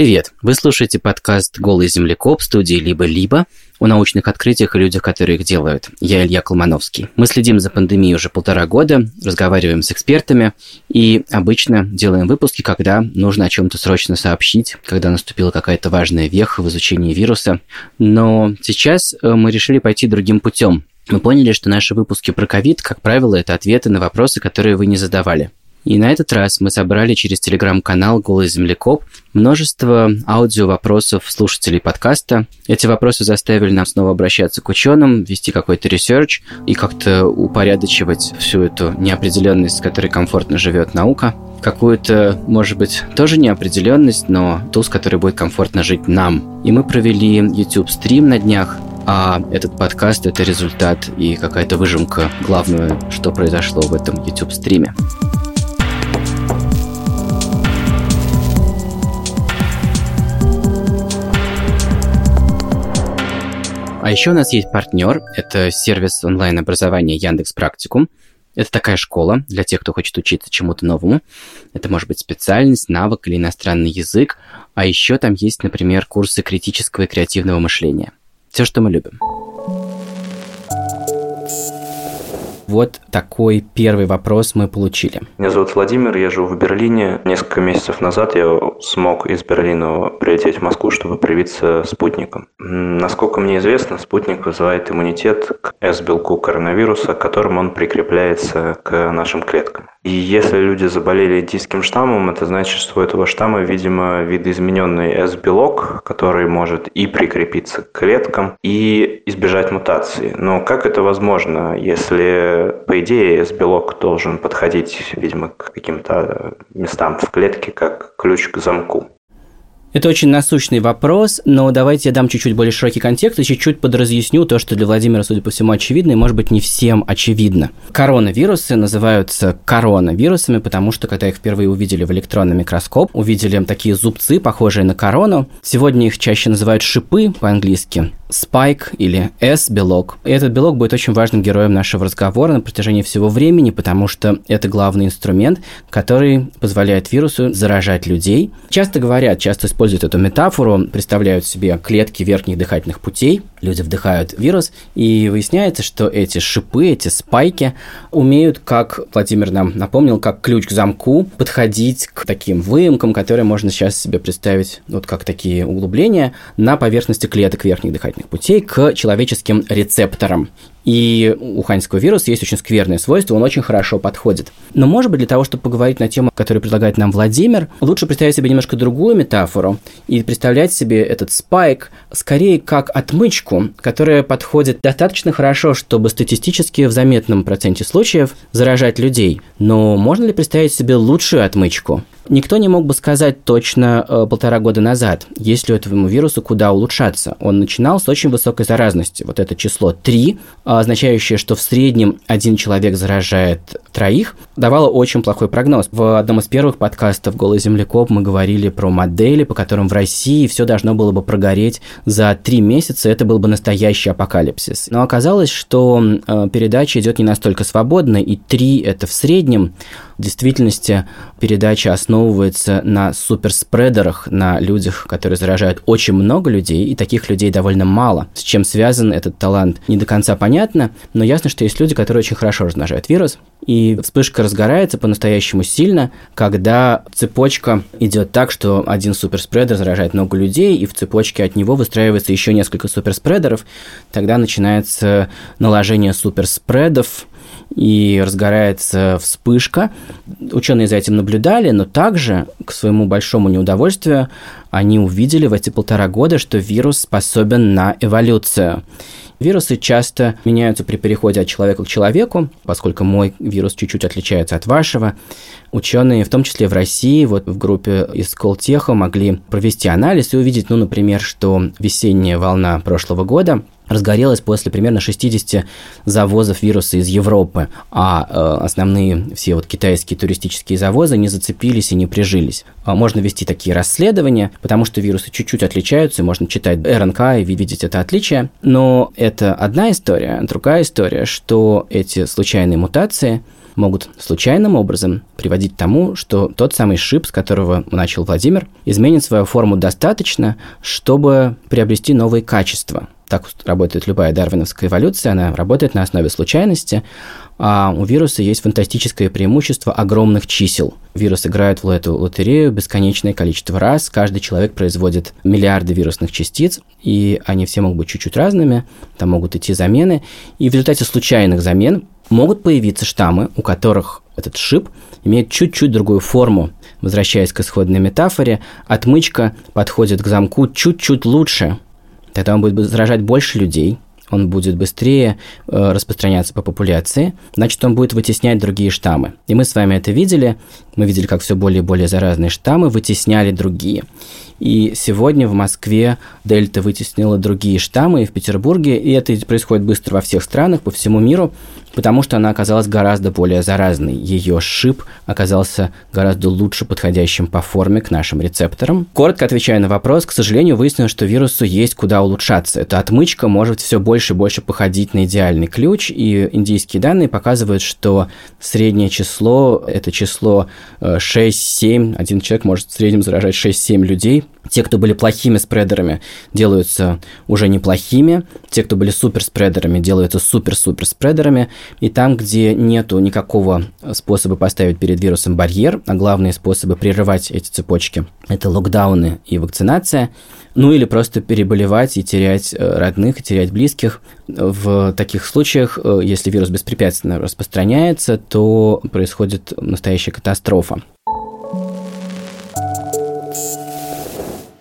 Привет! Вы слушаете подкаст «Голый землекоп» студии «Либо-либо» о научных открытиях и людях, которые их делают. Я Илья Колмановский. Мы следим за пандемией уже полтора года, разговариваем с экспертами и обычно делаем выпуски, когда нужно о чем-то срочно сообщить, когда наступила какая-то важная веха в изучении вируса. Но сейчас э, мы решили пойти другим путем. Мы поняли, что наши выпуски про ковид, как правило, это ответы на вопросы, которые вы не задавали. И на этот раз мы собрали через телеграм-канал «Голый землекоп» множество аудио-вопросов слушателей подкаста. Эти вопросы заставили нас снова обращаться к ученым, вести какой-то research и как-то упорядочивать всю эту неопределенность, с которой комфортно живет наука. Какую-то, может быть, тоже неопределенность, но ту, с которой будет комфортно жить нам. И мы провели YouTube-стрим на днях, а этот подкаст — это результат и какая-то выжимка главного, что произошло в этом YouTube-стриме. А еще у нас есть партнер, это сервис онлайн-образования Яндекс Практикум. Это такая школа для тех, кто хочет учиться чему-то новому. Это может быть специальность, навык или иностранный язык. А еще там есть, например, курсы критического и креативного мышления. Все, что мы любим. Вот такой первый вопрос мы получили. Меня зовут Владимир, я живу в Берлине. Несколько месяцев назад я смог из Берлина прилететь в Москву, чтобы привиться спутником. Насколько мне известно, спутник вызывает иммунитет к S-белку коронавируса, к которому он прикрепляется к нашим клеткам. И если люди заболели индийским штаммом, это значит, что у этого штамма, видимо, видоизмененный S-белок, который может и прикрепиться к клеткам, и избежать мутации. Но как это возможно, если, по идее, S-белок должен подходить, видимо, к каким-то местам в клетке, как ключ к замку? Это очень насущный вопрос, но давайте я дам чуть-чуть более широкий контекст и чуть-чуть подразъясню то, что для Владимира, судя по всему, очевидно, и, может быть, не всем очевидно. Коронавирусы называются коронавирусами, потому что, когда их впервые увидели в электронный микроскоп, увидели такие зубцы, похожие на корону. Сегодня их чаще называют шипы по-английски спайк или S-белок. Этот белок будет очень важным героем нашего разговора на протяжении всего времени, потому что это главный инструмент, который позволяет вирусу заражать людей. Часто говорят, часто используют эту метафору, представляют себе клетки верхних дыхательных путей, люди вдыхают вирус, и выясняется, что эти шипы, эти спайки умеют, как Владимир нам напомнил, как ключ к замку, подходить к таким выемкам, которые можно сейчас себе представить, вот как такие углубления на поверхности клеток верхних дыхательных дыхательных путей к человеческим рецепторам. И у ханьского вируса есть очень скверное свойство, он очень хорошо подходит. Но, может быть, для того, чтобы поговорить на тему, которую предлагает нам Владимир, лучше представить себе немножко другую метафору и представлять себе этот спайк скорее как отмычку, которая подходит достаточно хорошо, чтобы статистически в заметном проценте случаев заражать людей. Но можно ли представить себе лучшую отмычку? Никто не мог бы сказать точно э, полтора года назад, есть ли этому вирусу куда улучшаться. Он начинал с очень высокой заразности. Вот это число 3, означающее, что в среднем один человек заражает троих, давало очень плохой прогноз. В одном из первых подкастов «Голый землекоп» мы говорили про модели, по которым в России все должно было бы прогореть за три месяца. Это был бы настоящий апокалипсис. Но оказалось, что э, передача идет не настолько свободно, и 3 это в среднем в действительности передача основывается на суперспредерах, на людях, которые заражают очень много людей, и таких людей довольно мало. С чем связан этот талант, не до конца понятно, но ясно, что есть люди, которые очень хорошо размножают вирус, и вспышка разгорается по-настоящему сильно, когда цепочка идет так, что один суперспредер заражает много людей, и в цепочке от него выстраивается еще несколько суперспредеров. Тогда начинается наложение суперспредов, и разгорается вспышка. Ученые за этим наблюдали, но также, к своему большому неудовольствию, они увидели в эти полтора года, что вирус способен на эволюцию. Вирусы часто меняются при переходе от человека к человеку, поскольку мой вирус чуть-чуть отличается от вашего. Ученые, в том числе в России, вот в группе из Колтеха могли провести анализ и увидеть, ну, например, что весенняя волна прошлого года разгорелась после примерно 60 завозов вируса из Европы, а э, основные все вот китайские туристические завозы не зацепились и не прижились. А можно вести такие расследования, потому что вирусы чуть-чуть отличаются, можно читать РНК и видеть это отличие, но это одна история. Другая история, что эти случайные мутации – могут случайным образом приводить к тому, что тот самый шип, с которого начал Владимир, изменит свою форму достаточно, чтобы приобрести новые качества. Так работает любая дарвиновская эволюция, она работает на основе случайности, а у вируса есть фантастическое преимущество огромных чисел. Вирус играет в эту лотерею бесконечное количество раз, каждый человек производит миллиарды вирусных частиц, и они все могут быть чуть-чуть разными, там могут идти замены, и в результате случайных замен могут появиться штаммы, у которых этот шип имеет чуть-чуть другую форму. Возвращаясь к исходной метафоре, отмычка подходит к замку чуть-чуть лучше. Тогда он будет заражать больше людей, он будет быстрее э, распространяться по популяции, значит, он будет вытеснять другие штаммы. И мы с вами это видели. Мы видели, как все более и более заразные штаммы вытесняли другие. И сегодня в Москве дельта вытеснила другие штаммы, и в Петербурге, и это происходит быстро во всех странах, по всему миру потому что она оказалась гораздо более заразной. Ее шип оказался гораздо лучше подходящим по форме к нашим рецепторам. Коротко отвечая на вопрос, к сожалению, выяснилось, что вирусу есть куда улучшаться. Эта отмычка может все больше и больше походить на идеальный ключ, и индийские данные показывают, что среднее число – это число 6-7, э, один человек может в среднем заражать 6-7 людей. Те, кто были плохими спредерами, делаются уже неплохими. Те, кто были суперспредерами, делаются супер-супер спредерами. И там, где нету никакого способа поставить перед вирусом барьер, а главные способы прерывать эти цепочки – это локдауны и вакцинация, ну или просто переболевать и терять э, родных, и терять близких. В таких случаях, э, если вирус беспрепятственно распространяется, то происходит настоящая катастрофа.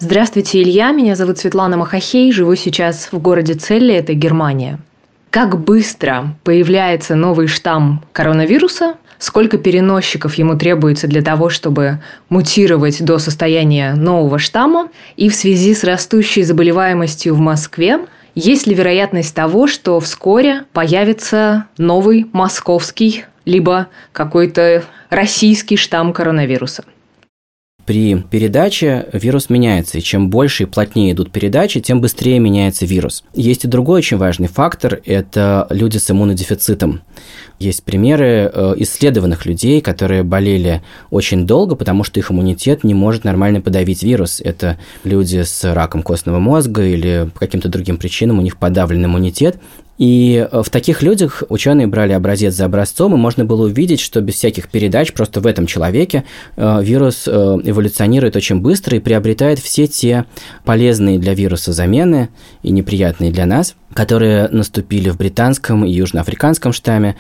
Здравствуйте, Илья. Меня зовут Светлана Махахей. Живу сейчас в городе Целли, это Германия. Как быстро появляется новый штамм коронавируса, сколько переносчиков ему требуется для того, чтобы мутировать до состояния нового штамма, и в связи с растущей заболеваемостью в Москве, есть ли вероятность того, что вскоре появится новый московский либо какой-то российский штамм коронавируса? При передаче вирус меняется, и чем больше и плотнее идут передачи, тем быстрее меняется вирус. Есть и другой очень важный фактор – это люди с иммунодефицитом. Есть примеры э, исследованных людей, которые болели очень долго, потому что их иммунитет не может нормально подавить вирус. Это люди с раком костного мозга или по каким-то другим причинам у них подавлен иммунитет, и э, в таких людях ученые брали образец за образцом, и можно было увидеть, что без всяких передач, просто в этом человеке э, вирус э, эволюционирует очень быстро и приобретает все те полезные для вируса замены и неприятные для нас, которые наступили в британском и южноафриканском штамме,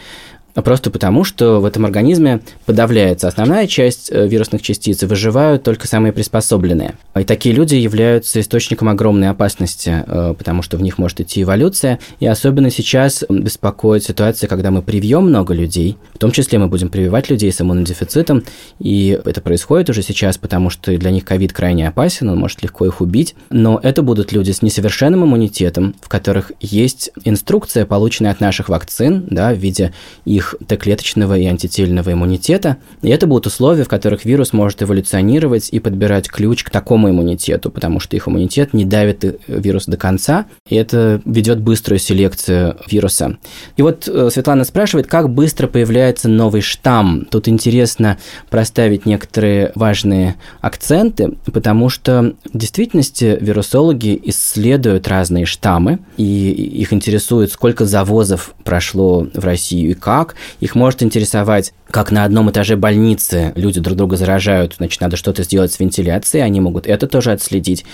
Просто потому, что в этом организме подавляется основная часть э, вирусных частиц, выживают только самые приспособленные. И такие люди являются источником огромной опасности, э, потому что в них может идти эволюция. И особенно сейчас беспокоит ситуация, когда мы привьем много людей, в том числе мы будем прививать людей с иммунодефицитом, и это происходит уже сейчас, потому что для них ковид крайне опасен, он может легко их убить. Но это будут люди с несовершенным иммунитетом, в которых есть инструкция, полученная от наших вакцин, да, в виде их Т-клеточного и антительного иммунитета. И это будут условия, в которых вирус может эволюционировать и подбирать ключ к такому иммунитету, потому что их иммунитет не давит э, вирус до конца, и это ведет быструю селекцию вируса. И вот э, Светлана спрашивает, как быстро появляется новый штамм. Тут интересно проставить некоторые важные акценты, потому что в действительности вирусологи исследуют разные штаммы, и их интересует, сколько завозов прошло в Россию и как, их может интересовать, как на одном этаже больницы люди друг друга заражают, значит, надо что-то сделать с вентиляцией, они могут это тоже отследить.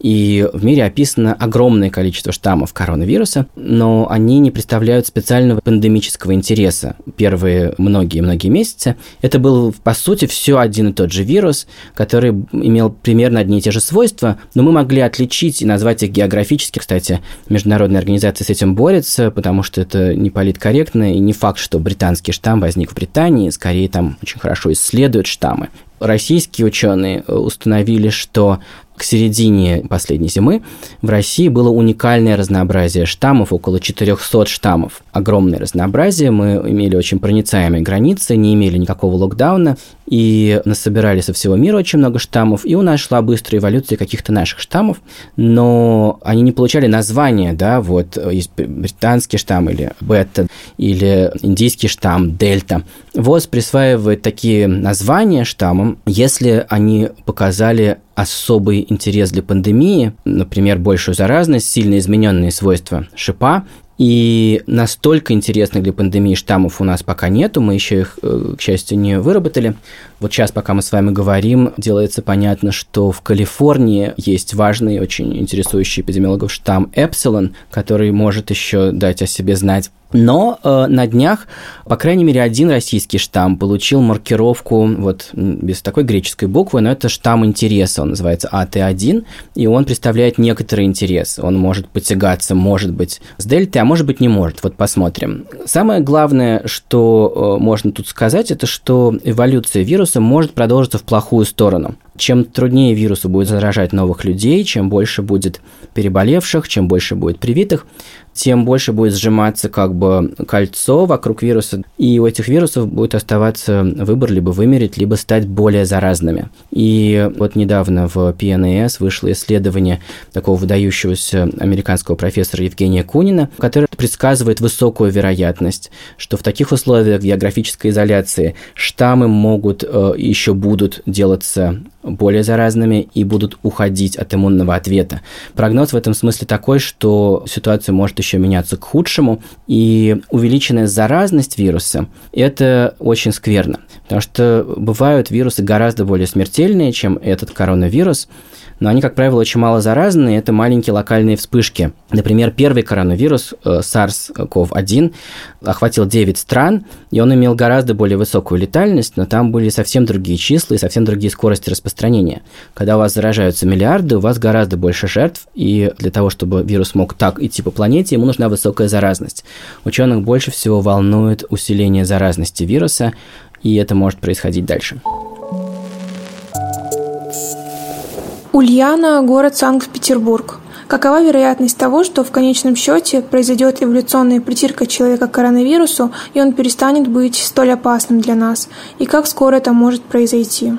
И в мире описано огромное количество штаммов коронавируса, но они не представляют специального пандемического интереса первые многие-многие месяцы. Это был, по сути, все один и тот же вирус, который имел примерно одни и те же свойства, но мы могли отличить и назвать их географически. Кстати, международная организация с этим борется, потому что это не политкорректно, и не факт, что британский штамм возник в Британии, скорее там очень хорошо исследуют штаммы российские ученые установили, что к середине последней зимы в России было уникальное разнообразие штаммов, около 400 штаммов. Огромное разнообразие, мы имели очень проницаемые границы, не имели никакого локдауна, и насобирали со всего мира очень много штаммов, и у нас шла быстрая эволюция каких-то наших штаммов, но они не получали названия, да, вот есть британский штамм или бета, или индийский штамм, дельта. ВОЗ присваивает такие названия штаммам, если они показали особый интерес для пандемии, например, большую заразность, сильно измененные свойства шипа, и настолько интересных для пандемии штаммов у нас пока нету, мы еще их, э, к счастью, не выработали. Вот сейчас, пока мы с вами говорим, делается понятно, что в Калифорнии есть важный, очень интересующий эпидемиологов штамм Эпсилон, который может еще дать о себе знать. Но э, на днях, по крайней мере, один российский штамм получил маркировку вот без такой греческой буквы, но это штамм интереса, он называется АТ1, и он представляет некоторый интерес. Он может потягаться, может быть, с дельтой, а может быть, не может. Вот посмотрим. Самое главное, что э, можно тут сказать, это что эволюция вируса может продолжиться в плохую сторону чем труднее вирусу будет заражать новых людей, чем больше будет переболевших, чем больше будет привитых, тем больше будет сжиматься как бы кольцо вокруг вируса, и у этих вирусов будет оставаться выбор либо вымереть, либо стать более заразными. И вот недавно в PNAS вышло исследование такого выдающегося американского профессора Евгения Кунина, который предсказывает высокую вероятность, что в таких условиях географической изоляции штаммы могут э, еще будут делаться более заразными и будут уходить от иммунного ответа. Прогноз в этом смысле такой, что ситуация может еще меняться к худшему, и увеличенная заразность вируса – это очень скверно, потому что бывают вирусы гораздо более смертельные, чем этот коронавирус, но они, как правило, очень мало заразны, это маленькие локальные вспышки. Например, первый коронавирус э, SARS-CoV-1 охватил 9 стран, и он имел гораздо более высокую летальность, но там были совсем другие числа и совсем другие скорости распространения. Когда у вас заражаются миллиарды, у вас гораздо больше жертв, и для того, чтобы вирус мог так идти по планете, ему нужна высокая заразность. Ученых больше всего волнует усиление заразности вируса, и это может происходить дальше. Ульяна – город Санкт-Петербург. Какова вероятность того, что в конечном счете произойдет эволюционная притирка человека к коронавирусу, и он перестанет быть столь опасным для нас? И как скоро это может произойти?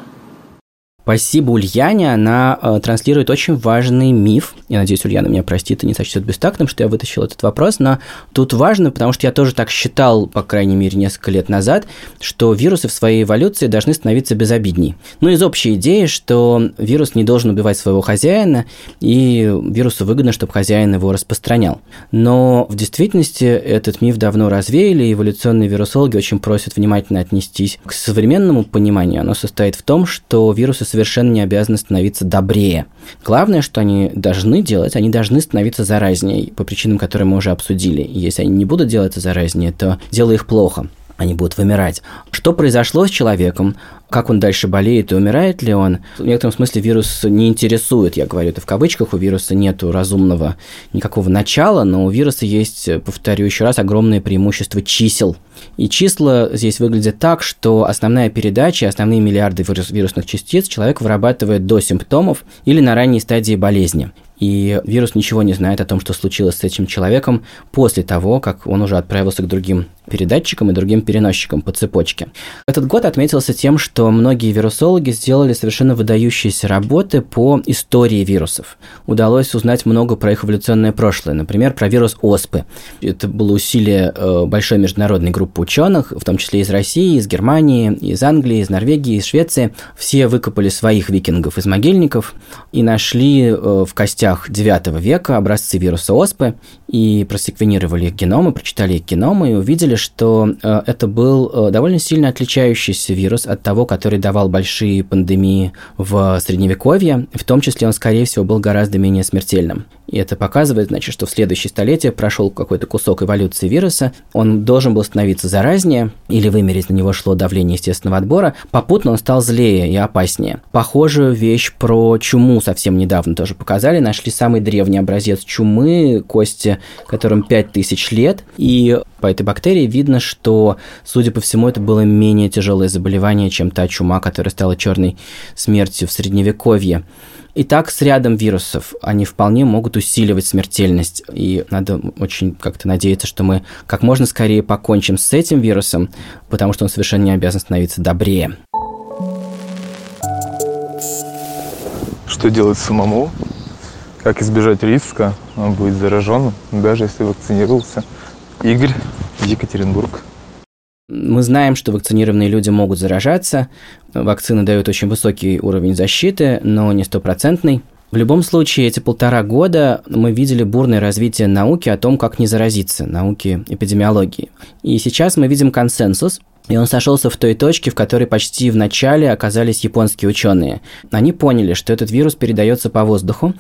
Спасибо Ульяне, она э, транслирует очень важный миф. Я надеюсь, Ульяна меня простит и не сочтет бестактным, что я вытащил этот вопрос, но тут важно, потому что я тоже так считал, по крайней мере, несколько лет назад, что вирусы в своей эволюции должны становиться безобидней. Ну, из общей идеи, что вирус не должен убивать своего хозяина, и вирусу выгодно, чтобы хозяин его распространял. Но в действительности этот миф давно развеяли, и эволюционные вирусологи очень просят внимательно отнестись к современному пониманию. Оно состоит в том, что вирусы совершенно не обязаны становиться добрее. Главное, что они должны делать, они должны становиться заразнее, по причинам, которые мы уже обсудили. Если они не будут делать это заразнее, то дело их плохо они будут вымирать. Что произошло с человеком? как он дальше болеет и умирает ли он. В некотором смысле вирус не интересует, я говорю это в кавычках, у вируса нет разумного никакого начала, но у вируса есть, повторю еще раз, огромное преимущество чисел. И числа здесь выглядят так, что основная передача, основные миллиарды вирусных частиц человек вырабатывает до симптомов или на ранней стадии болезни и вирус ничего не знает о том, что случилось с этим человеком после того, как он уже отправился к другим передатчикам и другим переносчикам по цепочке. Этот год отметился тем, что многие вирусологи сделали совершенно выдающиеся работы по истории вирусов. Удалось узнать много про их эволюционное прошлое, например, про вирус оспы. Это было усилие э, большой международной группы ученых, в том числе из России, из Германии, из Англии, из Норвегии, из Швеции. Все выкопали своих викингов из могильников и нашли э, в костях областях 9 века образцы вируса оспы и просеквенировали их геномы, прочитали их геномы и увидели, что э, это был э, довольно сильно отличающийся вирус от того, который давал большие пандемии в Средневековье. В том числе он, скорее всего, был гораздо менее смертельным. И это показывает, значит, что в следующее столетие прошел какой-то кусок эволюции вируса, он должен был становиться заразнее, или вымереть на него шло давление естественного отбора, попутно он стал злее и опаснее. Похожую вещь про чуму совсем недавно тоже показали, нашли самый древний образец чумы, кости, которым 5000 лет, и по этой бактерии, видно, что, судя по всему, это было менее тяжелое заболевание, чем та чума, которая стала черной смертью в Средневековье. И так с рядом вирусов они вполне могут усиливать смертельность. И надо очень как-то надеяться, что мы как можно скорее покончим с этим вирусом, потому что он совершенно не обязан становиться добрее. Что делать самому? Как избежать риска быть зараженным, даже если вакцинировался? Игорь, Екатеринбург. Мы знаем, что вакцинированные люди могут заражаться. Вакцины дают очень высокий уровень защиты, но не стопроцентный. В любом случае, эти полтора года мы видели бурное развитие науки о том, как не заразиться, науки эпидемиологии. И сейчас мы видим консенсус, и он сошелся в той точке, в которой почти в начале оказались японские ученые. Они поняли, что этот вирус передается по воздуху,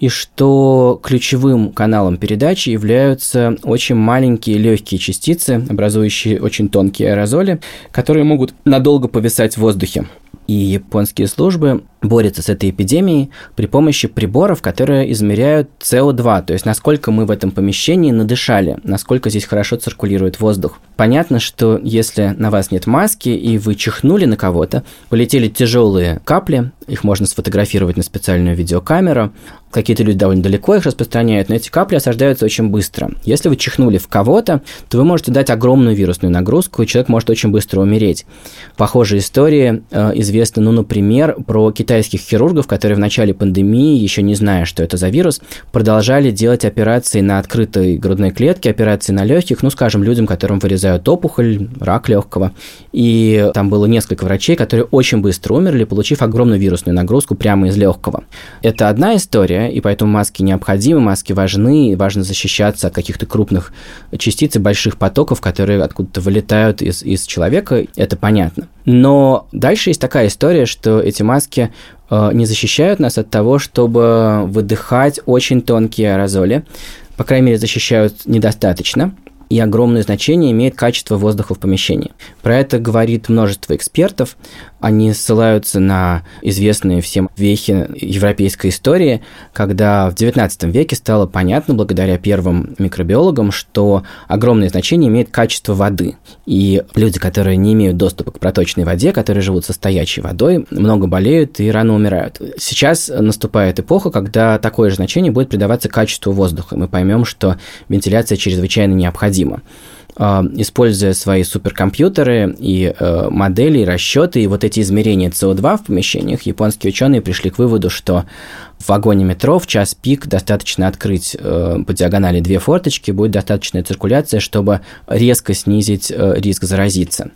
и что ключевым каналом передачи являются очень маленькие легкие частицы, образующие очень тонкие аэрозоли, которые могут надолго повисать в воздухе. И японские службы борются с этой эпидемией при помощи приборов, которые измеряют СО2, то есть насколько мы в этом помещении надышали, насколько здесь хорошо циркулирует воздух. Понятно, что если на вас нет маски и вы чихнули на кого-то, полетели тяжелые капли, их можно сфотографировать на специальную видеокамеру, какие-то люди довольно далеко их распространяют, но эти капли осаждаются очень быстро. Если вы чихнули в кого-то, то вы можете дать огромную вирусную нагрузку, и человек может очень быстро умереть. Похожие истории э, известны, ну, например, про китайских хирургов, которые в начале пандемии, еще не зная, что это за вирус, продолжали делать операции на открытой грудной клетке, операции на легких, ну, скажем, людям, которым вырезают опухоль, рак легкого. И там было несколько врачей, которые очень быстро умерли, получив огромную вирусную нагрузку прямо из легкого. Это одна история, и поэтому маски необходимы, маски важны, важно защищаться от каких-то крупных частиц и больших потоков, которые откуда-то вылетают из, из человека, это понятно. Но дальше есть такая история, что эти маски э, не защищают нас от того, чтобы выдыхать очень тонкие аэрозоли, по крайней мере, защищают недостаточно и огромное значение имеет качество воздуха в помещении. Про это говорит множество экспертов. Они ссылаются на известные всем вехи европейской истории, когда в XIX веке стало понятно, благодаря первым микробиологам, что огромное значение имеет качество воды. И люди, которые не имеют доступа к проточной воде, которые живут со стоячей водой, много болеют и рано умирают. Сейчас наступает эпоха, когда такое же значение будет придаваться качеству воздуха. Мы поймем, что вентиляция чрезвычайно необходима. А, используя свои суперкомпьютеры и э, модели, и расчеты, и вот эти измерения СО2 в помещениях, японские ученые пришли к выводу, что в вагоне метро в час пик достаточно открыть э, по диагонали две форточки, будет достаточная циркуляция, чтобы резко снизить э, риск заразиться.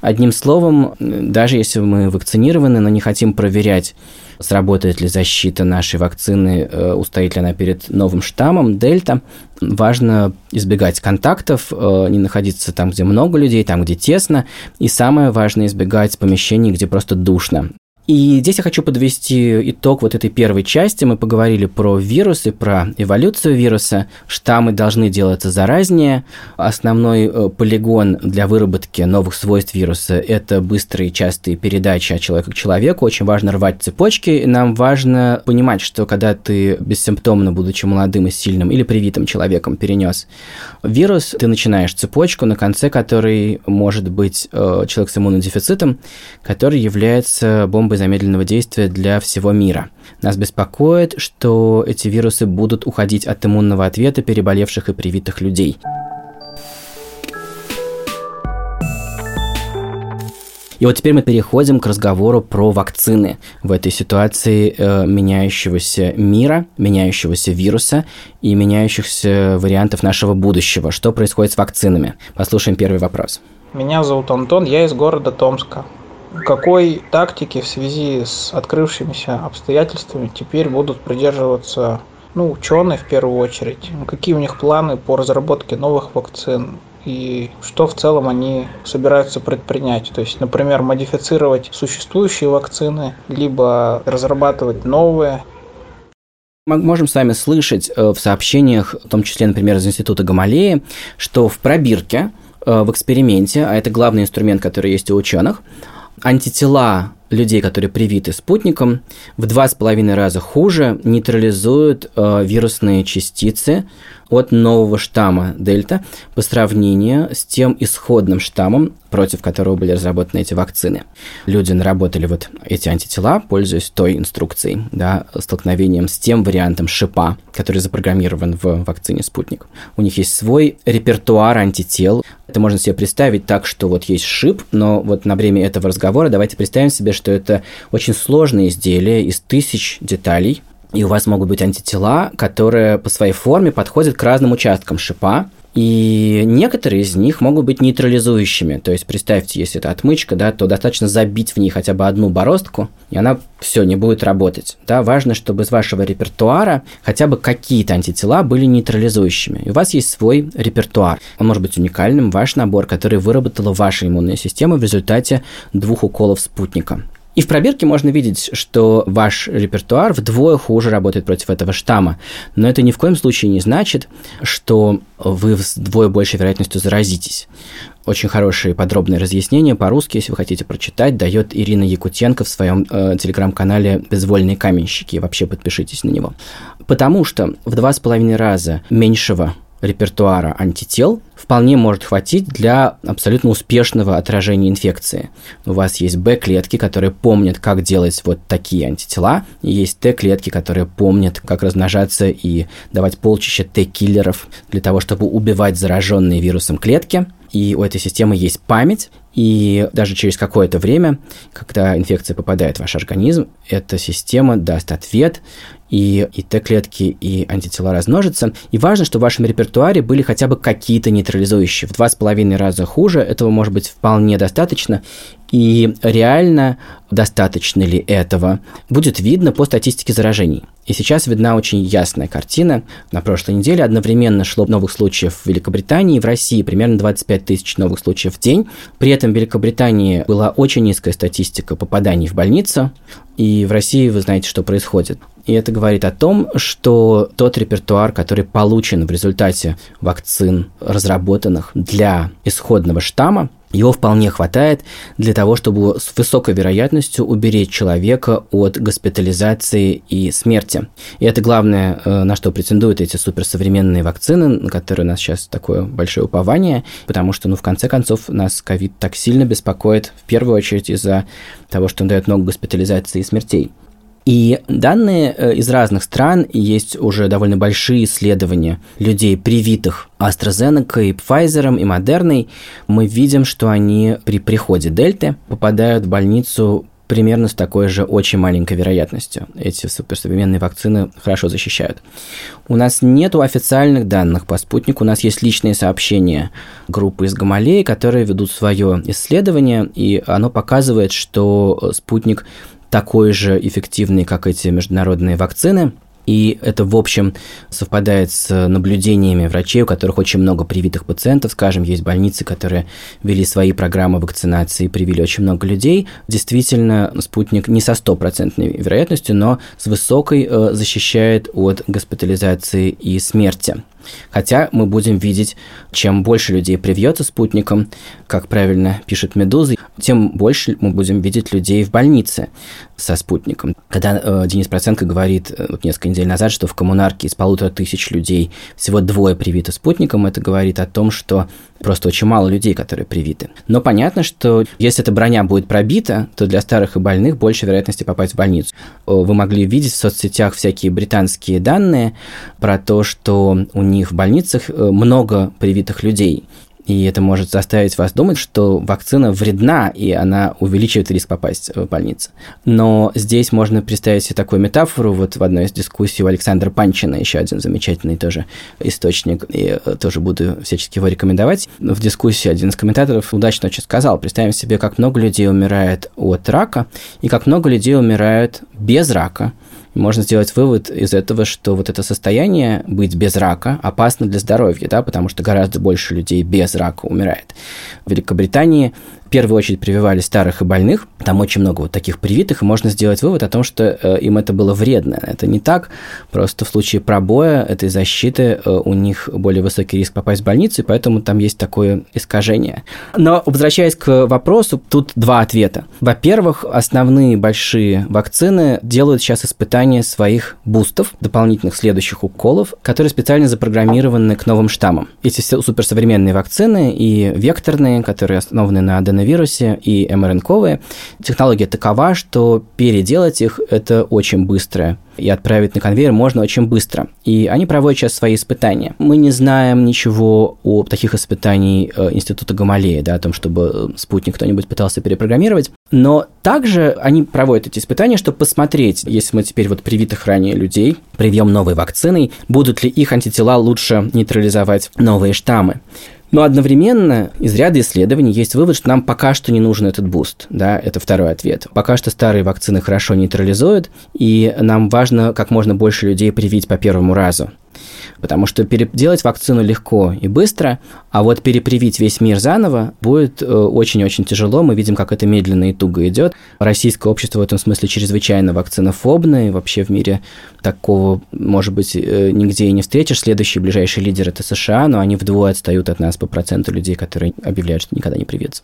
Одним словом, даже если мы вакцинированы, но не хотим проверять, сработает ли защита нашей вакцины, э, устоит ли она перед новым штаммом Дельта, важно избегать контактов, э, не находиться там, где много людей, там, где тесно, и самое важное избегать помещений, где просто душно. И здесь я хочу подвести итог вот этой первой части. Мы поговорили про вирусы, про эволюцию вируса. Штаммы должны делаться заразнее. Основной э, полигон для выработки новых свойств вируса – это быстрые частые передачи от человека к человеку. Очень важно рвать цепочки. Нам важно понимать, что когда ты бессимптомно, будучи молодым и сильным или привитым человеком, перенес вирус, ты начинаешь цепочку, на конце которой может быть э, человек с иммунодефицитом, который является бомбой замедленного действия для всего мира. Нас беспокоит, что эти вирусы будут уходить от иммунного ответа переболевших и привитых людей. И вот теперь мы переходим к разговору про вакцины в этой ситуации э, меняющегося мира, меняющегося вируса и меняющихся вариантов нашего будущего. Что происходит с вакцинами? Послушаем первый вопрос. Меня зовут Антон, я из города Томска какой тактики в связи с открывшимися обстоятельствами теперь будут придерживаться ну, ученые в первую очередь? Какие у них планы по разработке новых вакцин? И что в целом они собираются предпринять? То есть, например, модифицировать существующие вакцины, либо разрабатывать новые? Мы можем с вами слышать э, в сообщениях, в том числе, например, из Института Гамалеи, что в пробирке, э, в эксперименте, а это главный инструмент, который есть у ученых, антитела людей, которые привиты спутником, в два с половиной раза хуже нейтрализуют э, вирусные частицы от нового штамма дельта по сравнению с тем исходным штаммом, против которого были разработаны эти вакцины. Люди наработали вот эти антитела, пользуясь той инструкцией, да, столкновением с тем вариантом шипа, который запрограммирован в вакцине «Спутник». У них есть свой репертуар антител. Это можно себе представить так, что вот есть шип, но вот на время этого разговора давайте представим себе, что это очень сложное изделие из тысяч деталей, и у вас могут быть антитела, которые по своей форме подходят к разным участкам шипа, и некоторые из них могут быть нейтрализующими. То есть, представьте, если это отмычка, да, то достаточно забить в ней хотя бы одну бороздку, и она все не будет работать. Да, важно, чтобы из вашего репертуара хотя бы какие-то антитела были нейтрализующими. И у вас есть свой репертуар. Он может быть уникальным, ваш набор, который выработала ваша иммунная система в результате двух уколов спутника. И в пробирке можно видеть, что ваш репертуар вдвое хуже работает против этого штамма. Но это ни в коем случае не значит, что вы вдвое большей вероятностью заразитесь. Очень хорошие подробные разъяснения по-русски, если вы хотите прочитать, дает Ирина Якутенко в своем э, телеграм-канале «Безвольные каменщики». Вообще подпишитесь на него. Потому что в два с половиной раза меньшего репертуара антител вполне может хватить для абсолютно успешного отражения инфекции. У вас есть Б-клетки, которые помнят, как делать вот такие антитела, и есть Т-клетки, которые помнят, как размножаться и давать полчища Т-киллеров для того, чтобы убивать зараженные вирусом клетки. И у этой системы есть память, и даже через какое-то время, когда инфекция попадает в ваш организм, эта система даст ответ, и, и Т-клетки, и антитела размножатся. И важно, чтобы в вашем репертуаре были хотя бы какие-то нейтрализующие. В два с половиной раза хуже этого может быть вполне достаточно. И реально достаточно ли этого, будет видно по статистике заражений. И сейчас видна очень ясная картина. На прошлой неделе одновременно шло новых случаев в Великобритании и в России примерно 25 тысяч новых случаев в день. При этом в Великобритании была очень низкая статистика попаданий в больницу. И в России вы знаете, что происходит. И это говорит о том, что тот репертуар, который получен в результате вакцин, разработанных для исходного штамма, его вполне хватает для того, чтобы с высокой вероятностью уберечь человека от госпитализации и смерти. И это главное, э, на что претендуют эти суперсовременные вакцины, на которые у нас сейчас такое большое упование, потому что, ну, в конце концов, нас ковид так сильно беспокоит, в первую очередь из-за того, что он дает много госпитализации и смертей. И данные э, из разных стран, есть уже довольно большие исследования людей, привитых AstraZeneca и Pfizer и Moderna, мы видим, что они при приходе дельты попадают в больницу примерно с такой же очень маленькой вероятностью. Эти суперсовременные вакцины хорошо защищают. У нас нет официальных данных по спутнику, у нас есть личные сообщения группы из Гамалеи, которые ведут свое исследование, и оно показывает, что спутник такой же эффективный, как эти международные вакцины. И это, в общем, совпадает с наблюдениями врачей, у которых очень много привитых пациентов. Скажем, есть больницы, которые вели свои программы вакцинации и привили очень много людей. Действительно, спутник не со стопроцентной вероятностью, но с высокой э, защищает от госпитализации и смерти. Хотя мы будем видеть, чем больше людей привьется спутником, как правильно пишет Медуза, тем больше мы будем видеть людей в больнице со спутником. Когда э, Денис Проценко говорит э, вот несколько недель назад, что в коммунарке из полутора тысяч людей всего двое привиты спутником, это говорит о том, что просто очень мало людей, которые привиты. Но понятно, что если эта броня будет пробита, то для старых и больных больше вероятности попасть в больницу. Вы могли видеть в соцсетях всякие британские данные про то, что у них в больницах э, много привитых людей. И это может заставить вас думать, что вакцина вредна, и она увеличивает риск попасть в больницу. Но здесь можно представить себе такую метафору. Вот в одной из дискуссий у Александра Панчина, еще один замечательный тоже источник, и э, тоже буду всячески его рекомендовать. В дискуссии один из комментаторов удачно очень сказал, представим себе, как много людей умирает от рака, и как много людей умирают без рака – можно сделать вывод из этого, что вот это состояние быть без рака опасно для здоровья, да, потому что гораздо больше людей без рака умирает. В Великобритании в первую очередь прививали старых и больных. Там очень много вот таких привитых, и можно сделать вывод о том, что э, им это было вредно. Это не так, просто в случае пробоя этой защиты э, у них более высокий риск попасть в больницу, и поэтому там есть такое искажение. Но возвращаясь к вопросу, тут два ответа. Во-первых, основные большие вакцины делают сейчас испытания своих бустов, дополнительных следующих уколов, которые специально запрограммированы к новым штаммам. Эти суперсовременные вакцины и векторные, которые основаны на аденовирусе, и МРНКовые, технология такова, что переделать их – это очень быстро и отправить на конвейер можно очень быстро. И они проводят сейчас свои испытания. Мы не знаем ничего о таких испытаний э, Института Гамалея, да, о том, чтобы э, спутник кто-нибудь пытался перепрограммировать. Но также они проводят эти испытания, чтобы посмотреть, если мы теперь вот привитых ранее людей привьем новой вакциной, будут ли их антитела лучше нейтрализовать новые штаммы. Но одновременно из ряда исследований есть вывод, что нам пока что не нужен этот boost. Да, это второй ответ. Пока что старые вакцины хорошо нейтрализуют, и нам важно как можно больше людей привить по первому разу. Потому что переделать вакцину легко и быстро, а вот перепривить весь мир заново будет э, очень-очень тяжело. Мы видим, как это медленно и туго идет. Российское общество в этом смысле чрезвычайно вакцинофобное. Вообще в мире такого, может быть, э, нигде и не встретишь. Следующий ближайший лидер – это США, но они вдвое отстают от нас по проценту людей, которые объявляют, что никогда не привьются.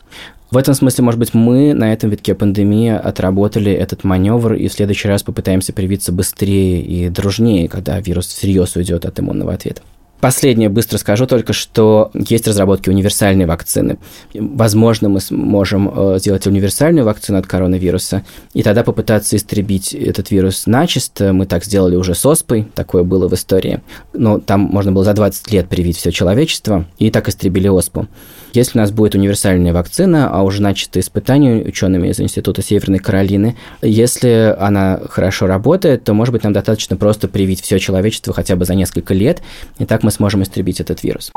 В этом смысле, может быть, мы на этом витке пандемии отработали этот маневр и в следующий раз попытаемся привиться быстрее и дружнее, когда вирус всерьез уйдет от иммунного ответа. Последнее быстро скажу только, что есть разработки универсальной вакцины. Возможно, мы сможем э, сделать универсальную вакцину от коронавируса, и тогда попытаться истребить этот вирус начисто. Мы так сделали уже с оспой, такое было в истории. Но там можно было за 20 лет привить все человечество, и так истребили оспу. Если у нас будет универсальная вакцина, а уже начато испытание учеными из Института Северной Каролины, если она хорошо работает, то, может быть, нам достаточно просто привить все человечество хотя бы за несколько лет, и так мы сможем истребить этот вирус.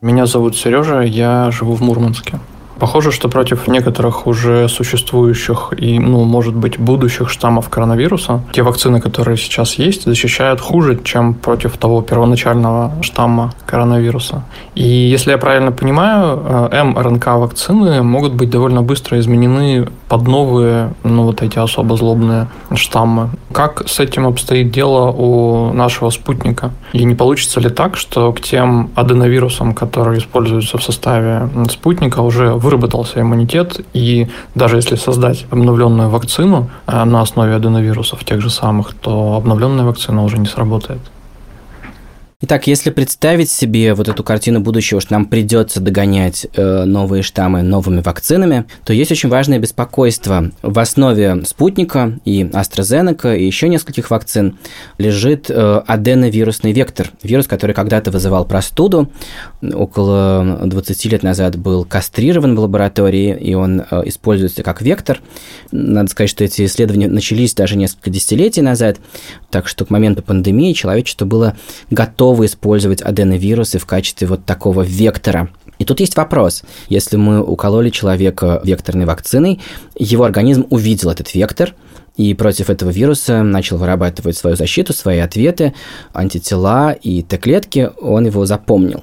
Меня зовут Сережа, я живу в Мурманске. Похоже, что против некоторых уже существующих и, ну, может быть, будущих штаммов коронавируса, те вакцины, которые сейчас есть, защищают хуже, чем против того первоначального штамма коронавируса. И если я правильно понимаю, э, МРНК-вакцины могут быть довольно быстро изменены под новые, ну, вот эти особо злобные штаммы. Как с этим обстоит дело у нашего спутника? И не получится ли так, что к тем аденовирусам, которые используются в составе спутника, уже вы выработался иммунитет, и даже если создать обновленную вакцину э, на основе аденовирусов тех же самых, то обновленная вакцина уже не сработает. Итак, если представить себе вот эту картину будущего, что нам придется догонять э, новые штаммы новыми вакцинами, то есть очень важное беспокойство. В основе спутника и AstraZeneca и еще нескольких вакцин лежит э, аденовирусный вектор, вирус, который когда-то вызывал простуду, около 20 лет назад был кастрирован в лаборатории, и он э, используется как вектор. Надо сказать, что эти исследования начались даже несколько десятилетий назад, так что к моменту пандемии человечество было готово готовы использовать аденовирусы в качестве вот такого вектора. И тут есть вопрос. Если мы укололи человека векторной вакциной, его организм увидел этот вектор – и против этого вируса начал вырабатывать свою защиту, свои ответы, антитела и Т-клетки, он его запомнил.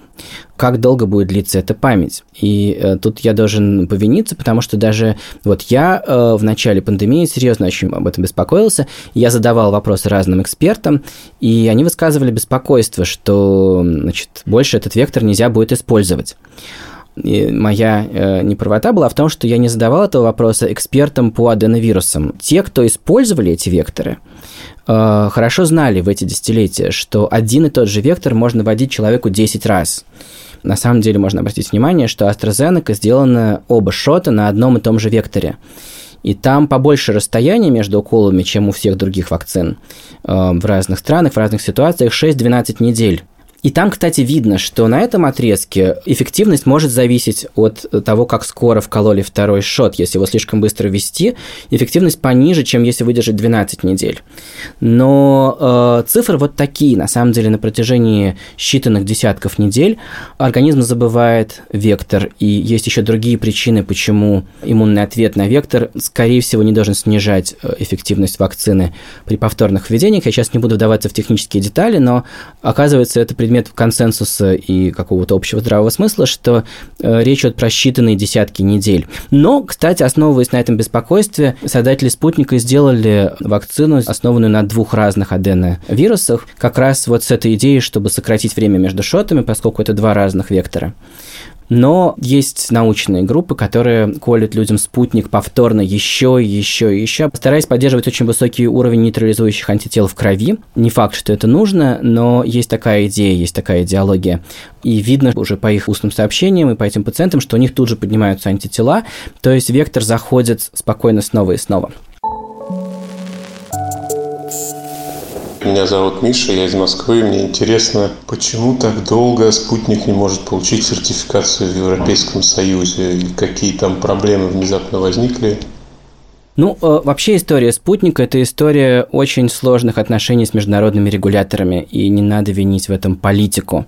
Как долго будет длиться эта память? И э, тут я должен повиниться, потому что даже вот я э, в начале пандемии серьезно очень об этом беспокоился. Я задавал вопросы разным экспертам, и они высказывали беспокойство, что значит, больше этот вектор нельзя будет использовать. И моя э, неправота была в том, что я не задавал этого вопроса экспертам по аденовирусам. Те, кто использовали эти векторы, э, хорошо знали в эти десятилетия, что один и тот же вектор можно вводить человеку 10 раз. На самом деле можно обратить внимание, что AstraZeneca сделаны оба шота на одном и том же векторе. И там побольше расстояния между уколами, чем у всех других вакцин э, в разных странах, в разных ситуациях, 6-12 недель. И там, кстати, видно, что на этом отрезке эффективность может зависеть от того, как скоро вкололи второй шот. Если его слишком быстро ввести, эффективность пониже, чем если выдержать 12 недель. Но э, цифры вот такие. На самом деле, на протяжении считанных десятков недель организм забывает вектор. И есть еще другие причины, почему иммунный ответ на вектор, скорее всего, не должен снижать э, эффективность вакцины при повторных введениях. Я сейчас не буду вдаваться в технические детали, но оказывается, это при предмет консенсуса и какого-то общего здравого смысла, что э, речь идет про считанные десятки недель. Но, кстати, основываясь на этом беспокойстве, создатели спутника сделали вакцину, основанную на двух разных аденовирусах, как раз вот с этой идеей, чтобы сократить время между шотами, поскольку это два разных вектора. Но есть научные группы, которые колют людям спутник повторно еще, еще и еще, стараясь поддерживать очень высокий уровень нейтрализующих антител в крови. Не факт, что это нужно, но есть такая идея, есть такая идеология. И видно уже по их устным сообщениям и по этим пациентам, что у них тут же поднимаются антитела, то есть вектор заходит спокойно снова и снова. Меня зовут Миша, я из Москвы. Мне интересно, почему так долго спутник не может получить сертификацию в Европейском Союзе и какие там проблемы внезапно возникли? Ну, э, вообще история спутника – это история очень сложных отношений с международными регуляторами, и не надо винить в этом политику.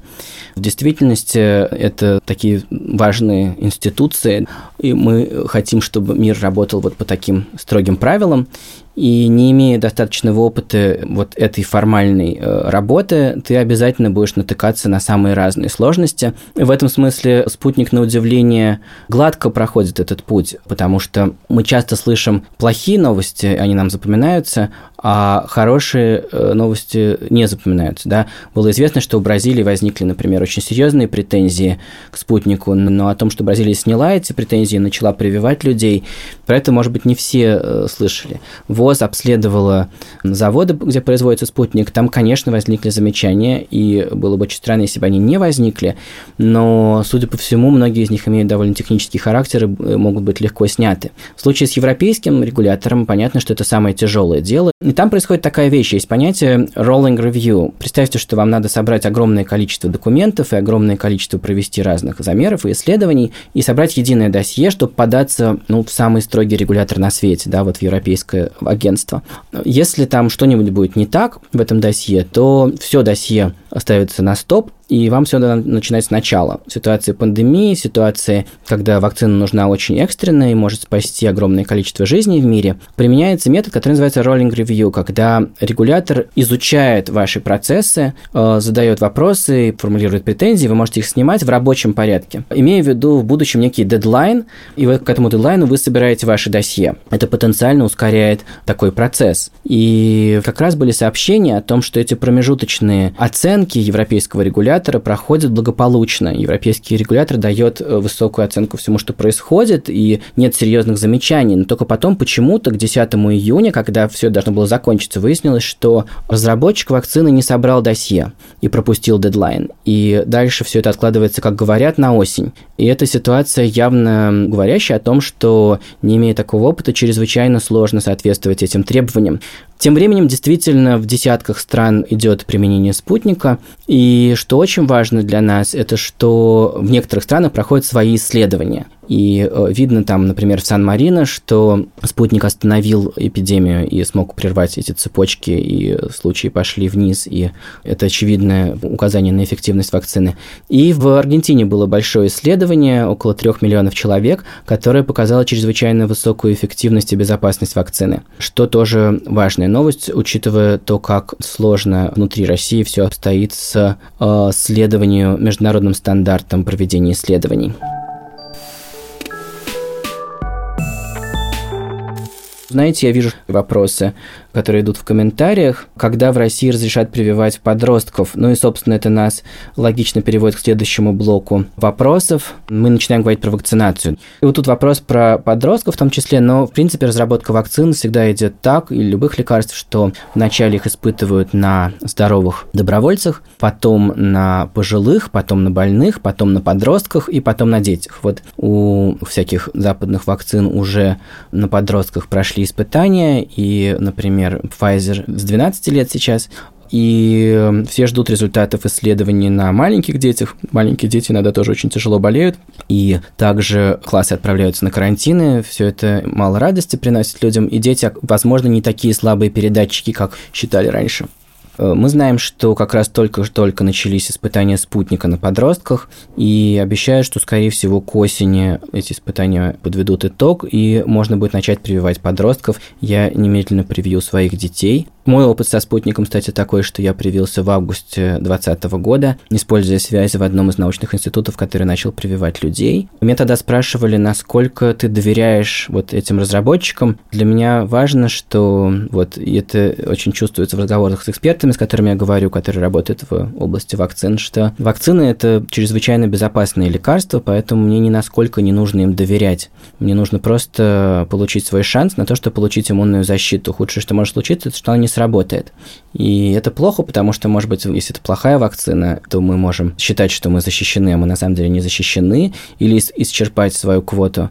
В действительности это такие важные институции, и мы хотим, чтобы мир работал вот по таким строгим правилам, и не имея достаточного опыта вот этой формальной э, работы, ты обязательно будешь натыкаться на самые разные сложности. В этом смысле спутник, на удивление, гладко проходит этот путь, потому что мы часто слышим плохие новости, они нам запоминаются, а хорошие э, новости не запоминаются. Да? Было известно, что у Бразилии возникли, например, очень серьезные претензии к спутнику, но о том, что Бразилия сняла эти претензии начала прививать людей, про это, может быть, не все э, слышали. ВОЗ обследовала заводы, где производится спутник, там, конечно, возникли замечания, и было бы очень странно, если бы они не возникли, но, судя по всему, многие из них имеют довольно технический характер и могут быть легко сняты. В случае с европейским регулятором понятно, что это самое тяжелое дело, и там происходит такая вещь, есть понятие rolling review. Представьте, что вам надо собрать огромное количество документов и огромное количество провести разных замеров и исследований и собрать единое досье, чтобы податься ну, в самый строгий регулятор на свете, да, вот в Европейское агентство. Если там что-нибудь будет не так в этом досье, то все досье ставится на стоп, и вам все надо начинать сначала. В ситуации пандемии, ситуации, когда вакцина нужна очень экстренно и может спасти огромное количество жизней в мире, применяется метод, который называется rolling review, когда регулятор изучает ваши процессы, э, задает вопросы, формулирует претензии, вы можете их снимать в рабочем порядке, имея в виду в будущем некий дедлайн, и вы к этому дедлайну вы собираете ваши досье. Это потенциально ускоряет такой процесс. И как раз были сообщения о том, что эти промежуточные оценки европейского регулятора проходит благополучно. Европейский регулятор дает э, высокую оценку всему, что происходит, и нет серьезных замечаний. Но только потом почему-то к 10 июня, когда все должно было закончиться, выяснилось, что разработчик вакцины не собрал досье и пропустил дедлайн. И дальше все это откладывается, как говорят, на осень. И эта ситуация явно говорящая о том, что, не имея такого опыта, чрезвычайно сложно соответствовать этим требованиям. Тем временем действительно в десятках стран идет применение спутника, и что очень важно для нас, это что в некоторых странах проходят свои исследования. И э, видно там, например, в Сан-Марино, что спутник остановил эпидемию и смог прервать эти цепочки, и случаи пошли вниз, и это очевидное указание на эффективность вакцины. И в Аргентине было большое исследование, около трех миллионов человек, которое показало чрезвычайно высокую эффективность и безопасность вакцины, что тоже важная новость, учитывая то, как сложно внутри России все обстоит с э, следованию международным стандартам проведения исследований. Знаете, я вижу вопросы которые идут в комментариях, когда в России разрешат прививать подростков. Ну и, собственно, это нас логично переводит к следующему блоку вопросов. Мы начинаем говорить про вакцинацию. И вот тут вопрос про подростков в том числе, но, в принципе, разработка вакцин всегда идет так, и любых лекарств, что вначале их испытывают на здоровых добровольцах, потом на пожилых, потом на больных, потом на подростках и потом на детях. Вот у всяких западных вакцин уже на подростках прошли испытания, и, например, например, Pfizer с 12 лет сейчас, и эм, все ждут результатов исследований на маленьких детях. Маленькие дети иногда тоже очень тяжело болеют, и также классы отправляются на карантины, все это мало радости приносит людям, и дети, возможно, не такие слабые передатчики, как считали раньше. Э, мы знаем, что как раз только-только начались испытания спутника на подростках, и обещают, что, скорее всего, к осени эти испытания подведут итог, и можно будет начать прививать подростков. Я немедленно привью своих детей – Мой опыт со спутником, кстати, такой, что я привился в августе 2020 года, используя связи в одном из научных институтов, который начал прививать людей. Меня тогда спрашивали, насколько ты доверяешь вот этим разработчикам. Для меня важно, что вот это очень чувствуется в разговорах с экспертами, с которыми я говорю, которые работают в области вакцин, что вакцины – это чрезвычайно безопасные лекарства, поэтому мне ни насколько не нужно им доверять. Мне нужно просто получить свой шанс на то, чтобы получить иммунную защиту. Худшее, что может случиться, это что она не сработает. И это плохо, потому что, может быть, если это плохая вакцина, то мы можем считать, что мы защищены, а мы на самом деле не защищены, или исчерпать свою квоту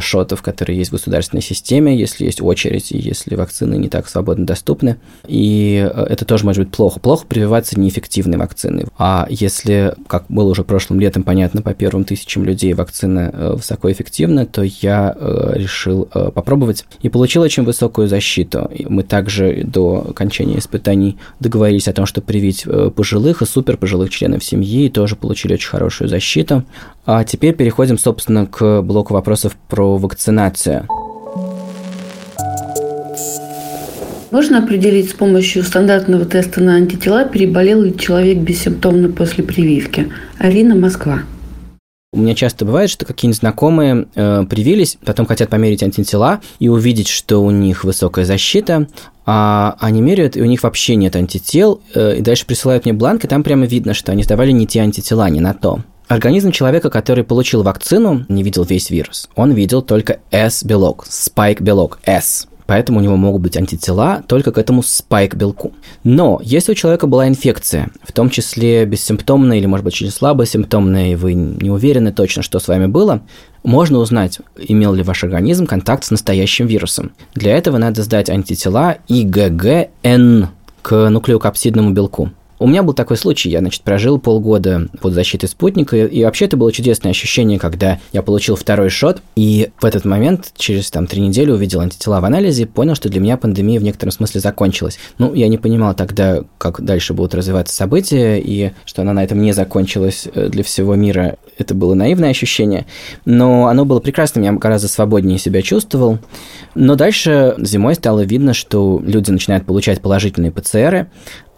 шотов, которые есть в государственной системе, если есть очередь, и если вакцины не так свободно доступны. И э, это тоже может быть плохо. Плохо прививаться неэффективной вакциной. А если, как было уже прошлым летом понятно, по первым тысячам людей вакцина э, высокоэффективна, то я решил попробовать и получил очень высокую защиту. Мы также до окончания испытаний договорились о том, что привить пожилых и супер пожилых членов семьи, и тоже получили очень хорошую защиту. А теперь переходим, собственно, к блоку вопросов про вакцинацию. Можно определить с помощью стандартного теста на антитела, переболел ли человек бессимптомно после прививки? Арина, Москва. У меня часто бывает, что какие-нибудь знакомые э, привились, потом хотят померить антитела и увидеть, что у них высокая защита, а они меряют, и у них вообще нет антител, э, и дальше присылают мне бланк, и там прямо видно, что они сдавали не те антитела, не на то. Организм человека, который получил вакцину, не видел весь вирус. Он видел только S-белок, спайк-белок, S. Поэтому у него могут быть антитела только к этому спайк-белку. Но если у человека была инфекция, в том числе бессимптомная или, может быть, очень слабо симптомная, и вы не уверены точно, что с вами было, можно узнать, имел ли ваш организм контакт с настоящим вирусом. Для этого надо сдать антитела IgG-N к нуклеокапсидному белку. У меня был такой случай, я, значит, прожил полгода под защитой спутника, и вообще это было чудесное ощущение, когда я получил второй шот, и в этот момент, через там три недели, увидел антитела в анализе, понял, что для меня пандемия в некотором смысле закончилась. Ну, я не понимал тогда, как дальше будут развиваться события, и что она на этом не закончилась э, для всего мира. Это было наивное ощущение, но оно было прекрасным, я гораздо свободнее себя чувствовал. Но дальше зимой стало видно, что люди начинают получать положительные ПЦРы,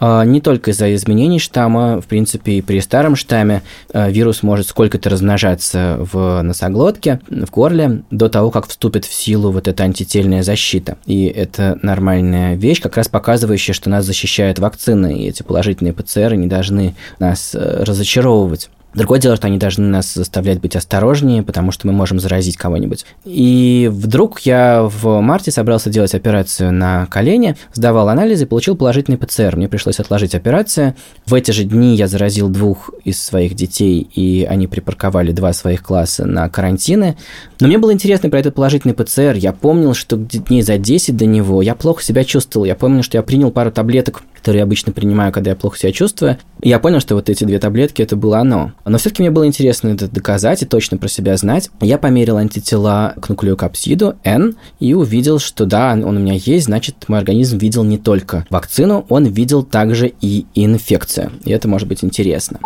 не только из-за изменений штамма, в принципе, и при старом штамме а, вирус может сколько-то размножаться в носоглотке, в горле, до того, как вступит в силу вот эта антительная защита. И это нормальная вещь, как раз показывающая, что нас защищает вакцина, и эти положительные ПЦР не должны нас э, разочаровывать. Другое дело, что они должны нас заставлять быть осторожнее, потому что мы можем заразить кого-нибудь. И вдруг я в марте собрался делать операцию на колене, сдавал анализы, получил положительный ПЦР. Мне пришлось отложить операцию. В эти же дни я заразил двух из своих детей, и они припарковали два своих класса на карантины. Но мне было интересно про этот положительный ПЦР. Я помнил, что дней за 10 до него я плохо себя чувствовал. Я помню, что я принял пару таблеток которые я обычно принимаю, когда я плохо себя чувствую. Я понял, что вот эти две таблетки это было оно. Но все-таки мне было интересно это доказать и точно про себя знать. Я померил антитела к нуклеокапсиду N и увидел, что да, он у меня есть, значит, мой организм видел не только вакцину, он видел также и инфекцию. И это может быть интересно.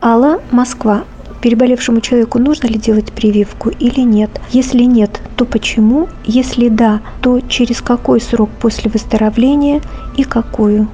Алла, Москва переболевшему человеку нужно ли делать прививку или нет? Если нет, то почему? Если да, то через какой срок после выздоровления и какую?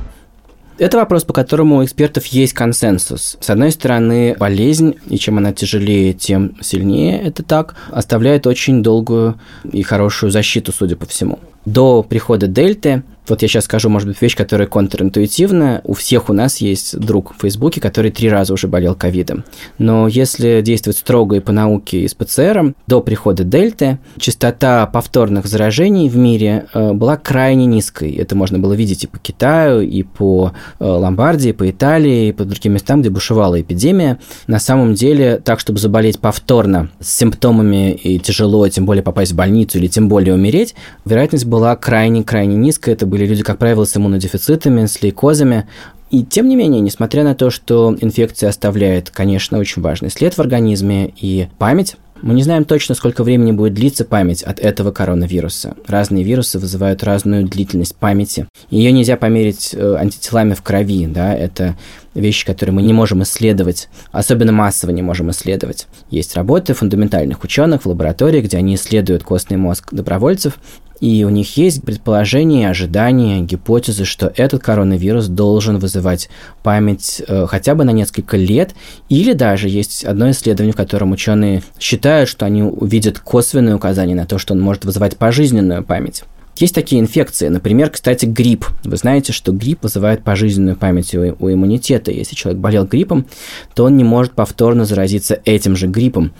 Это вопрос, по которому у экспертов есть консенсус. С одной стороны, болезнь, и чем она тяжелее, тем сильнее это так, оставляет очень долгую и хорошую защиту, судя по всему. До прихода дельты вот я сейчас скажу, может быть, вещь, которая контринтуитивна. У всех у нас есть друг в Фейсбуке, который три раза уже болел ковидом. Но если действовать строго и по науке и с ПЦРом, до прихода дельты частота повторных заражений в мире э, была крайне низкой. Это можно было видеть и по Китаю, и по э, Ломбардии, по Италии, и по другим местам, где бушевала эпидемия. На самом деле, так, чтобы заболеть повторно с симптомами и тяжело, тем более попасть в больницу или тем более умереть, вероятность была крайне-крайне низкая. Это были были люди, как правило, с иммунодефицитами, с лейкозами. И тем не менее, несмотря на то, что инфекция оставляет, конечно, очень важный след в организме и память, мы не знаем точно, сколько времени будет длиться память от этого коронавируса. Разные вирусы вызывают разную длительность памяти. Ее нельзя померить э, антителами в крови, да, это вещи, которые мы не можем исследовать, особенно массово не можем исследовать. Есть работы фундаментальных ученых в лаборатории, где они исследуют костный мозг добровольцев, и у них есть предположения, ожидания, гипотезы, что этот коронавирус должен вызывать память э, хотя бы на несколько лет, или даже есть одно исследование, в котором ученые считают, что они увидят косвенное указание на то, что он может вызывать пожизненную память. Есть такие инфекции, например, кстати, грипп. Вы знаете, что грипп вызывает пожизненную память у, у иммунитета. Если человек болел гриппом, то он не может повторно заразиться этим же гриппом.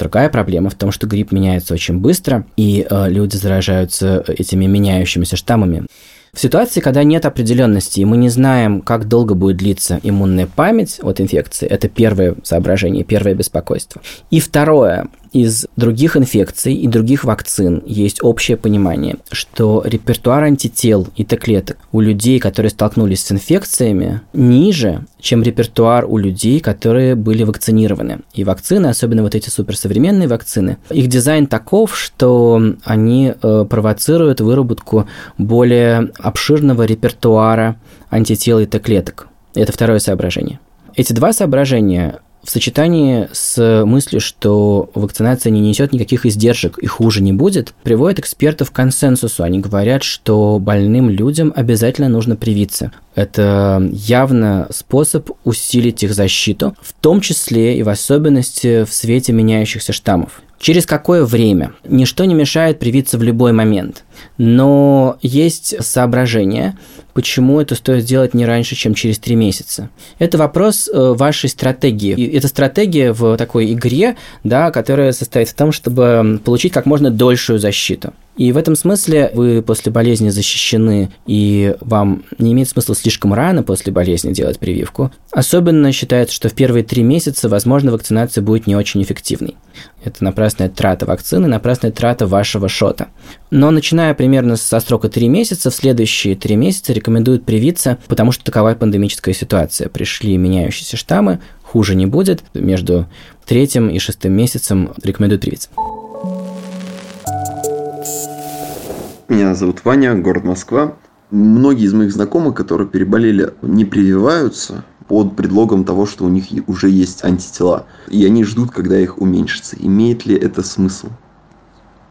Другая проблема в том, что грипп меняется очень быстро, и э, люди заражаются этими меняющимися штаммами. В ситуации, когда нет определенности, и мы не знаем, как долго будет длиться иммунная память от инфекции, это первое соображение, первое беспокойство. И второе, из других инфекций и других вакцин есть общее понимание, что репертуар антител и Т-клеток у людей, которые столкнулись с инфекциями, ниже, чем репертуар у людей, которые были вакцинированы. И вакцины, особенно вот эти суперсовременные вакцины, их дизайн таков, что они э, провоцируют выработку более обширного репертуара антител и Т-клеток. Это второе соображение. Эти два соображения в сочетании с мыслью, что вакцинация не несет никаких издержек и хуже не будет, приводит экспертов к консенсусу. Они говорят, что больным людям обязательно нужно привиться. Это явно способ усилить их защиту, в том числе и в особенности в свете меняющихся штаммов. Через какое время? Ничто не мешает привиться в любой момент. Но есть соображение, почему это стоит сделать не раньше, чем через три месяца. Это вопрос э, вашей стратегии. И это стратегия в такой игре, да, которая состоит в том, чтобы получить как можно дольшую защиту. И в этом смысле вы после болезни защищены, и вам не имеет смысла слишком рано после болезни делать прививку. Особенно считается, что в первые три месяца, возможно, вакцинация будет не очень эффективной. Это напрасная трата вакцины, напрасная трата вашего шота. Но начиная примерно со срока 3 месяца, в следующие 3 месяца рекомендуют привиться, потому что такова пандемическая ситуация. Пришли меняющиеся штаммы, хуже не будет. Между третьим и шестым месяцем рекомендуют привиться. Меня зовут Ваня, город Москва. Многие из моих знакомых, которые переболели, не прививаются под предлогом того, что у них уже есть антитела. И они ждут, когда их уменьшится. Имеет ли это смысл?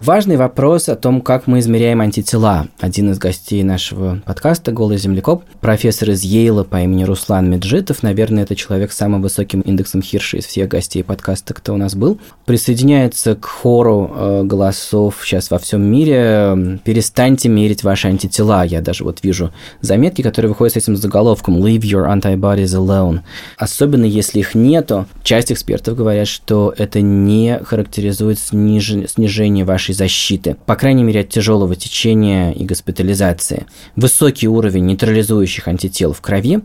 Важный вопрос о том, как мы измеряем антитела. Один из гостей нашего подкаста «Голый землекоп», профессор из Ейла по имени Руслан Меджитов, наверное, это человек с самым высоким индексом Хирша из всех гостей подкаста, кто у нас был, присоединяется к хору э, голосов сейчас во всем мире «Перестаньте мерить ваши антитела». Я даже вот вижу заметки, которые выходят с этим заголовком «Leave your antibodies alone». Особенно если их нету, часть экспертов говорят, что это не характеризует сниж... снижение вашей вашей защиты, по крайней мере от тяжелого течения и госпитализации. Высокий уровень нейтрализующих антител в крови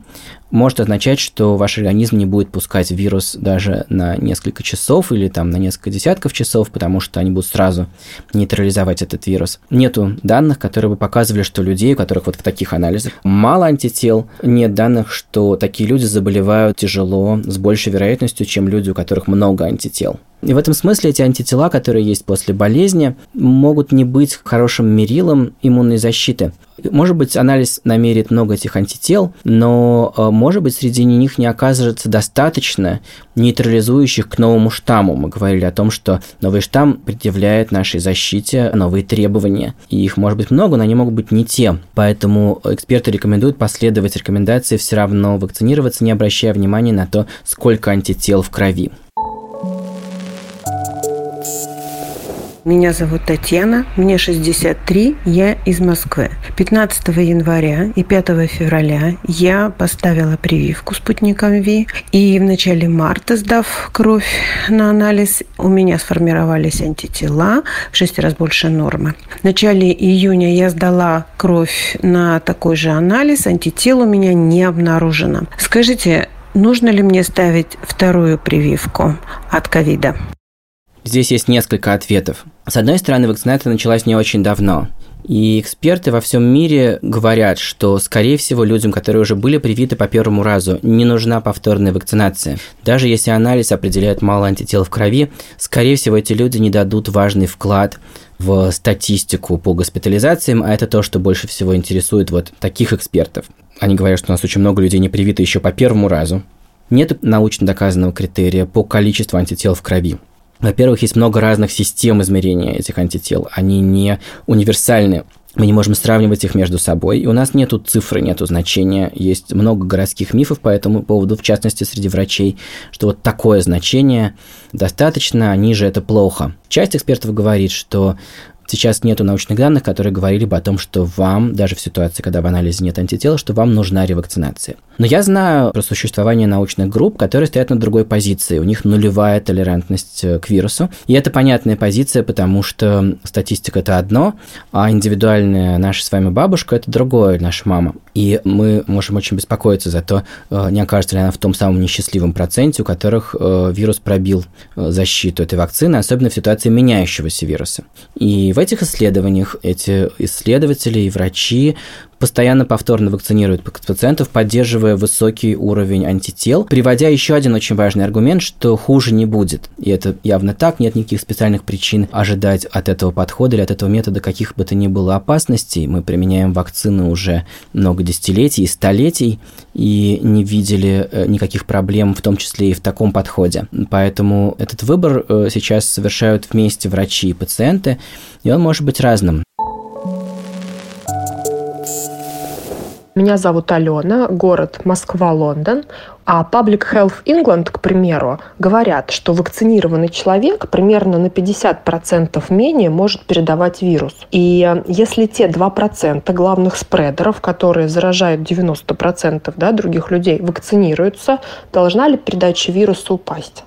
может означать, что ваш организм не будет пускать вирус даже на несколько часов или там на несколько десятков часов, потому что они будут сразу нейтрализовать этот вирус. Нету данных, которые бы показывали, что людей, у которых вот в таких анализах мало антител, нет данных, что такие люди заболевают тяжело, с большей вероятностью, чем люди, у которых много антител. И в этом смысле эти антитела, которые есть после болезни, могут не быть хорошим мерилом иммунной защиты. Может быть, анализ намерит много этих антител, но, э, может быть, среди них не окажется достаточно нейтрализующих к новому штамму. Мы говорили о том, что новый штамм предъявляет нашей защите новые требования. И их может быть много, но они могут быть не те. Поэтому эксперты рекомендуют последовать рекомендации все равно вакцинироваться, не обращая внимания на то, сколько антител в крови. Меня зовут Татьяна, мне 63, я из Москвы. 15 января и 5 февраля я поставила прививку спутником Ви. И в начале марта, сдав кровь на анализ, у меня сформировались антитела в 6 раз больше нормы. В начале июня я сдала кровь на такой же анализ, антител у меня не обнаружено. Скажите, нужно ли мне ставить вторую прививку от ковида? Здесь есть несколько ответов. С одной стороны, вакцинация началась не очень давно. И эксперты во всем мире говорят, что, скорее всего, людям, которые уже были привиты по первому разу, не нужна повторная вакцинация. Даже если анализ определяет мало антител в крови, скорее всего, эти люди не дадут важный вклад в статистику по госпитализациям, а это то, что больше всего интересует вот таких экспертов. Они говорят, что у нас очень много людей не привиты еще по первому разу. Нет научно доказанного критерия по количеству антител в крови. Во-первых, есть много разных систем измерения этих антител. Они не универсальны. Мы не можем сравнивать их между собой, и у нас нету цифры, нету значения. Есть много городских мифов по этому поводу, в частности, среди врачей, что вот такое значение достаточно, а ниже это плохо. Часть экспертов говорит, что Сейчас нету научных данных, которые говорили бы о том, что вам, даже в ситуации, когда в анализе нет антител, что вам нужна ревакцинация. Но я знаю про существование научных групп, которые стоят на другой позиции. У них нулевая толерантность э, к вирусу. И это понятная позиция, потому что статистика – это одно, а индивидуальная наша с вами бабушка – это другое, наша мама. И мы можем очень беспокоиться за то, э, не окажется ли она в том самом несчастливом проценте, у которых э, вирус пробил защиту этой вакцины, особенно в ситуации меняющегося вируса. И в этих исследованиях эти исследователи и врачи постоянно повторно вакцинируют пациентов, поддерживая высокий уровень антител, приводя еще один очень важный аргумент, что хуже не будет. И это явно так, нет никаких специальных причин ожидать от этого подхода или от этого метода каких бы то ни было опасностей. Мы применяем вакцины уже много десятилетий столетий, и не видели э, никаких проблем, в том числе и в таком подходе. Поэтому этот выбор э, сейчас совершают вместе врачи и пациенты, и он может быть разным. Меня зовут Алена, город Москва-Лондон. А Public Health England, к примеру, говорят, что вакцинированный человек примерно на 50% менее может передавать вирус. И если те 2% главных спредеров, которые заражают 90% да, других людей, вакцинируются, должна ли передача вируса упасть?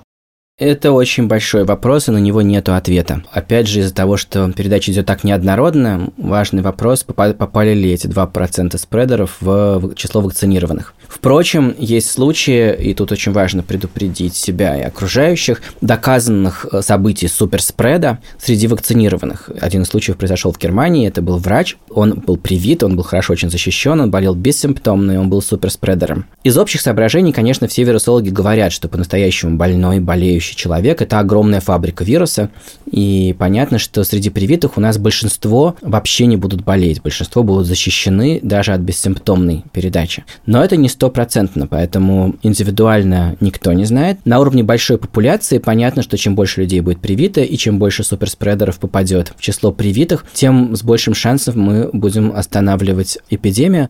Это очень большой вопрос, и на него нет ответа. Опять же, из-за того, что передача идет так неоднородно, важный вопрос, попали ли эти 2% спредеров в число вакцинированных. Впрочем, есть случаи, и тут очень важно предупредить себя и окружающих, доказанных э, событий суперспреда среди вакцинированных. Один из случаев произошел в Германии, это был врач, он был привит, он был хорошо очень защищен, он болел бессимптомно, и он был суперспредером. Из общих соображений, конечно, все вирусологи говорят, что по-настоящему больной, болеющий следующий человек – это огромная фабрика вируса, и понятно, что среди привитых у нас большинство вообще не будут болеть, большинство будут защищены даже от бессимптомной передачи. Но это не стопроцентно, поэтому индивидуально никто не знает. На уровне большой популяции понятно, что чем больше людей будет привито, и чем больше суперспредеров попадет в число привитых, тем с большим шансом мы будем останавливать эпидемию.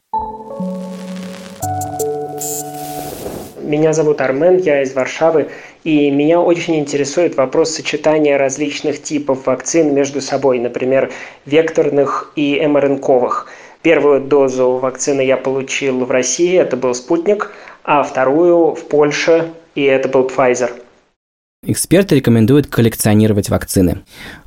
Меня зовут Армен, я из Варшавы. И меня очень интересует вопрос сочетания различных типов вакцин между собой, например, векторных и МРНКовых. Первую дозу вакцины я получил в России, это был «Спутник», а вторую в Польше, и это был Pfizer. Эксперты рекомендуют коллекционировать вакцины.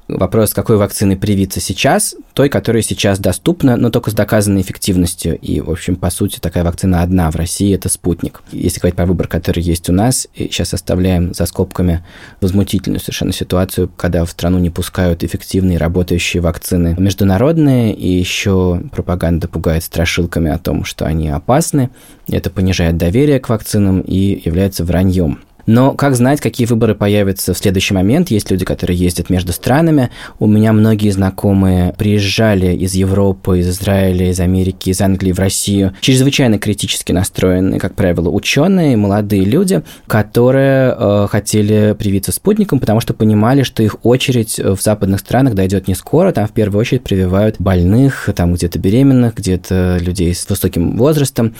Вопрос, какой вакцины привиться сейчас, той, которая сейчас доступна, но только с доказанной эффективностью. И, в общем, по сути, такая вакцина одна в России – это «Спутник». Если говорить про выбор, который есть у нас, сейчас оставляем за скобками возмутительную совершенно ситуацию, когда в страну не пускают эффективные работающие вакцины международные, и еще пропаганда пугает страшилками о том, что они опасны. Это понижает доверие к вакцинам и является враньем. Но как знать, какие выборы появятся в следующий момент? Есть люди, которые ездят между странами. У меня многие знакомые приезжали из Европы, из Израиля, из Америки, из Англии в Россию. Чрезвычайно критически настроенные, как правило, ученые, молодые люди, которые э, хотели привиться спутником, потому что понимали, что их очередь в западных странах дойдет не скоро. Там в первую очередь прививают больных, там где-то беременных, где-то людей с высоким возрастом.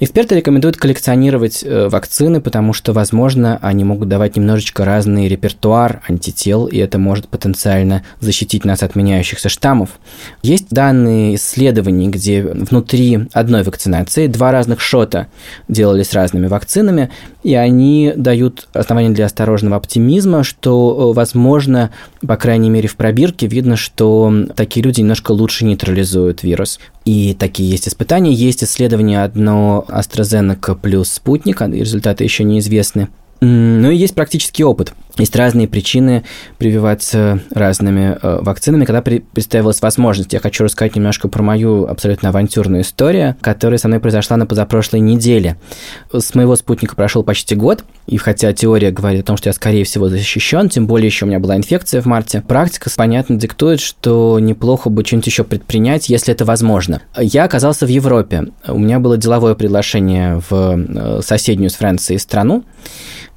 Эксперты рекомендуют коллекционировать э, вакцины, потому что, возможно, возможно, они могут давать немножечко разный репертуар антител, и это может потенциально защитить нас от меняющихся штаммов. Есть данные исследований, где внутри одной вакцинации два разных шота делали с разными вакцинами, и они дают основания для осторожного оптимизма, что, э, возможно, по крайней мере, в пробирке видно, что такие люди немножко лучше нейтрализуют вирус. И такие есть испытания. Есть исследование одно AstraZeneca плюс спутник, а результаты еще неизвестны. Ну и есть практический опыт. Есть разные причины прививаться разными э, вакцинами, когда при, представилась возможность. Я хочу рассказать немножко про мою абсолютно авантюрную историю, которая со мной произошла на позапрошлой неделе. С моего спутника прошел почти год, и хотя теория говорит о том, что я, скорее всего, защищен, тем более еще у меня была инфекция в марте, практика, понятно, диктует, что неплохо бы что-нибудь еще предпринять, если это возможно. Я оказался в Европе. У меня было деловое приглашение в э, соседнюю с Францией страну,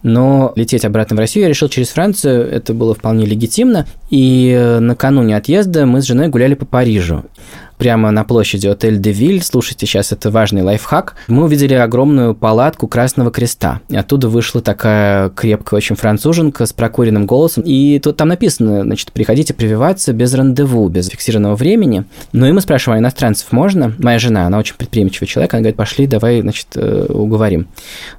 но лететь обратно в Россию я решил через Францию, это было вполне легитимно, и э, накануне отъезда мы с женой гуляли по Парижу прямо на площади Отель де Виль. Слушайте, сейчас это важный лайфхак. Мы увидели огромную палатку Красного Креста. Оттуда вышла такая крепкая очень француженка с прокуренным голосом. И тут там написано, значит, приходите прививаться без рандеву, без фиксированного времени. Ну и мы спрашиваем, а иностранцев можно? Моя жена, она очень предприимчивый человек, она говорит, пошли, давай, значит, э, уговорим.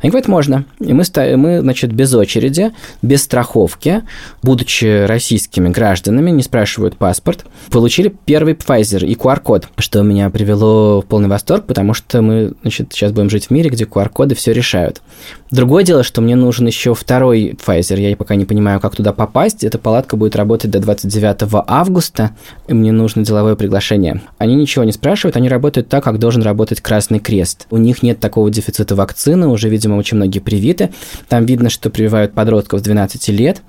Они говорят, можно. И мы, мы, значит, без очереди, без страховки, будучи российскими гражданами, не спрашивают паспорт, получили первый Pfizer и QR QR-код, что меня привело в полный восторг, потому что мы, значит, сейчас будем жить в мире, где QR-коды все решают. Другое дело, что мне нужен еще второй Pfizer. Я пока не понимаю, как туда попасть. Эта палатка будет работать до 29 августа, и мне нужно деловое приглашение. Они ничего не спрашивают, они работают так, как должен работать Красный Крест. У них нет такого дефицита вакцины, уже, видимо, очень многие привиты. Там видно, что прививают подростков с 12 лет.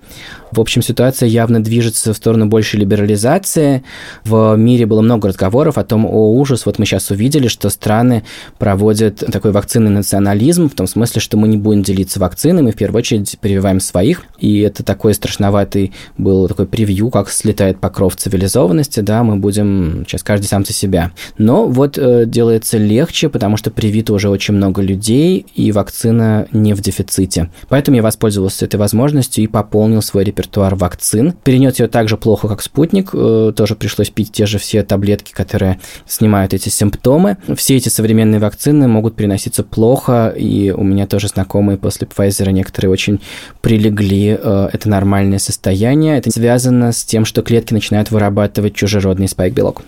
В общем, ситуация явно движется в сторону большей либерализации. В мире было много разговоров о том, о ужас, вот мы сейчас увидели, что страны проводят такой вакцинный национализм, в том смысле, что мы не будем делиться вакциной, мы в первую очередь прививаем своих, и это такой страшноватый был такой превью, как слетает покров цивилизованности, да, мы будем сейчас каждый сам за себя. Но вот э, делается легче, потому что привито уже очень много людей, и вакцина не в дефиците. Поэтому я воспользовался этой возможностью и пополнил свой репертуар вакцин. Перенес ее так же плохо, как спутник. Э, тоже пришлось пить те же все таблетки, которые снимают эти симптомы. Все эти современные вакцины могут переноситься плохо, и у меня тоже знакомые после Pfizer некоторые очень прилегли. Э, это нормальное состояние. Это связано с тем, что клетки начинают вырабатывать чужеродный спайк-белок.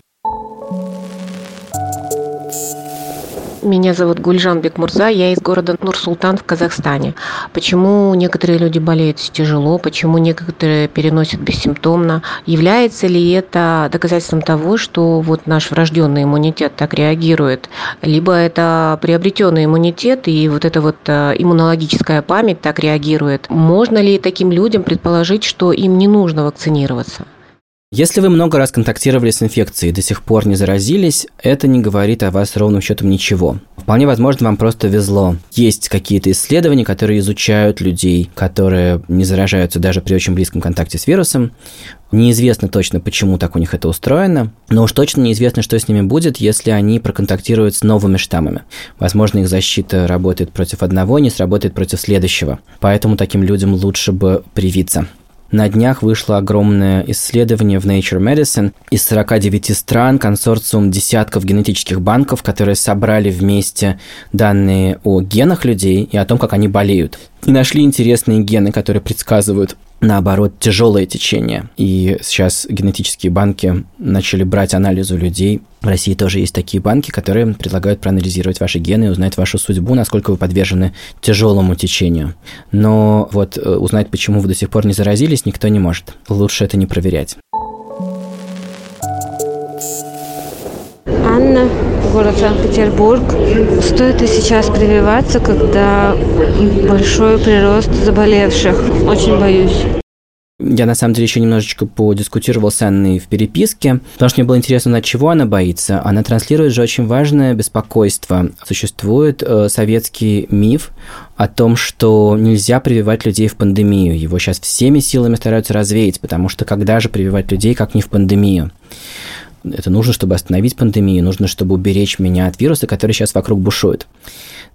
Меня зовут Гульжан Бекмурза, я из города Нур-Султан в Казахстане. Почему некоторые люди болеют тяжело, почему некоторые переносят бессимптомно? Является ли это доказательством того, что вот наш врожденный иммунитет так реагирует? Либо это приобретенный иммунитет и вот эта вот э, иммунологическая память так реагирует? Можно ли таким людям предположить, что им не нужно вакцинироваться? Если вы много раз контактировали с инфекцией и до сих пор не заразились, это не говорит о вас ровным счетом ничего. Вполне возможно, вам просто везло. Есть какие-то исследования, которые изучают людей, которые не заражаются даже при очень близком контакте с вирусом. Неизвестно точно, почему так у них это устроено, но уж точно неизвестно, что с ними будет, если они проконтактируют с новыми штаммами. Возможно, их защита работает против одного, не сработает против следующего. Поэтому таким людям лучше бы привиться. На днях вышло огромное исследование в Nature Medicine из 49 стран, консорциум десятков генетических банков, которые собрали вместе данные о генах людей и о том, как они болеют. И нашли интересные гены, которые предсказывают наоборот, тяжелое течение. И сейчас генетические банки начали брать анализ у людей. В России тоже есть такие банки, которые предлагают проанализировать ваши гены и узнать вашу судьбу, насколько вы подвержены тяжелому течению. Но вот э, узнать, почему вы до сих пор не заразились, никто не может. Лучше это не проверять. Анна, город Санкт-Петербург. Стоит ли сейчас прививаться, когда большой прирост заболевших? Очень боюсь. Я, на самом деле, еще немножечко подискутировал с Анной в переписке, потому что мне было интересно, от чего она боится. Она транслирует же очень важное беспокойство. Существует э, советский миф о том, что нельзя прививать людей в пандемию. Его сейчас всеми силами стараются развеять, потому что когда же прививать людей, как не в пандемию? Это нужно, чтобы остановить пандемию, нужно, чтобы уберечь меня от вируса, который сейчас вокруг бушует.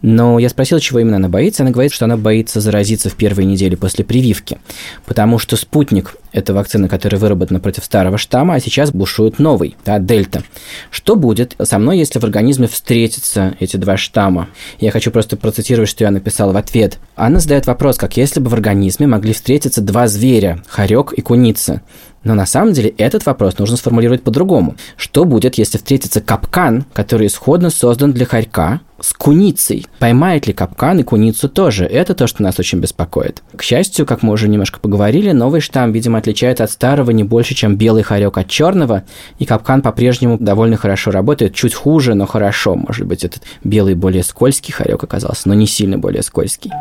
Но я спросил, чего именно она боится. Она говорит, что она боится заразиться в первые недели после прививки, потому что спутник – это вакцина, которая выработана против старого штамма, а сейчас бушует новый, да, дельта. Что будет со мной, если в организме встретятся эти два штамма? Я хочу просто процитировать, что я написал в ответ. Она задает вопрос, как если бы в организме могли встретиться два зверя – хорек и куница. Но на самом деле этот вопрос нужно сформулировать по-другому. Что будет, если встретится капкан, который исходно создан для хорька, с куницей. Поймает ли капкан и куницу тоже? Это то, что нас очень беспокоит. К счастью, как мы уже немножко поговорили, новый штамм, видимо, отличает от старого не больше, чем белый хорек от черного, и капкан по-прежнему довольно хорошо работает, чуть хуже, но хорошо. Может быть, этот белый более скользкий хорек оказался, но не сильно более скользкий.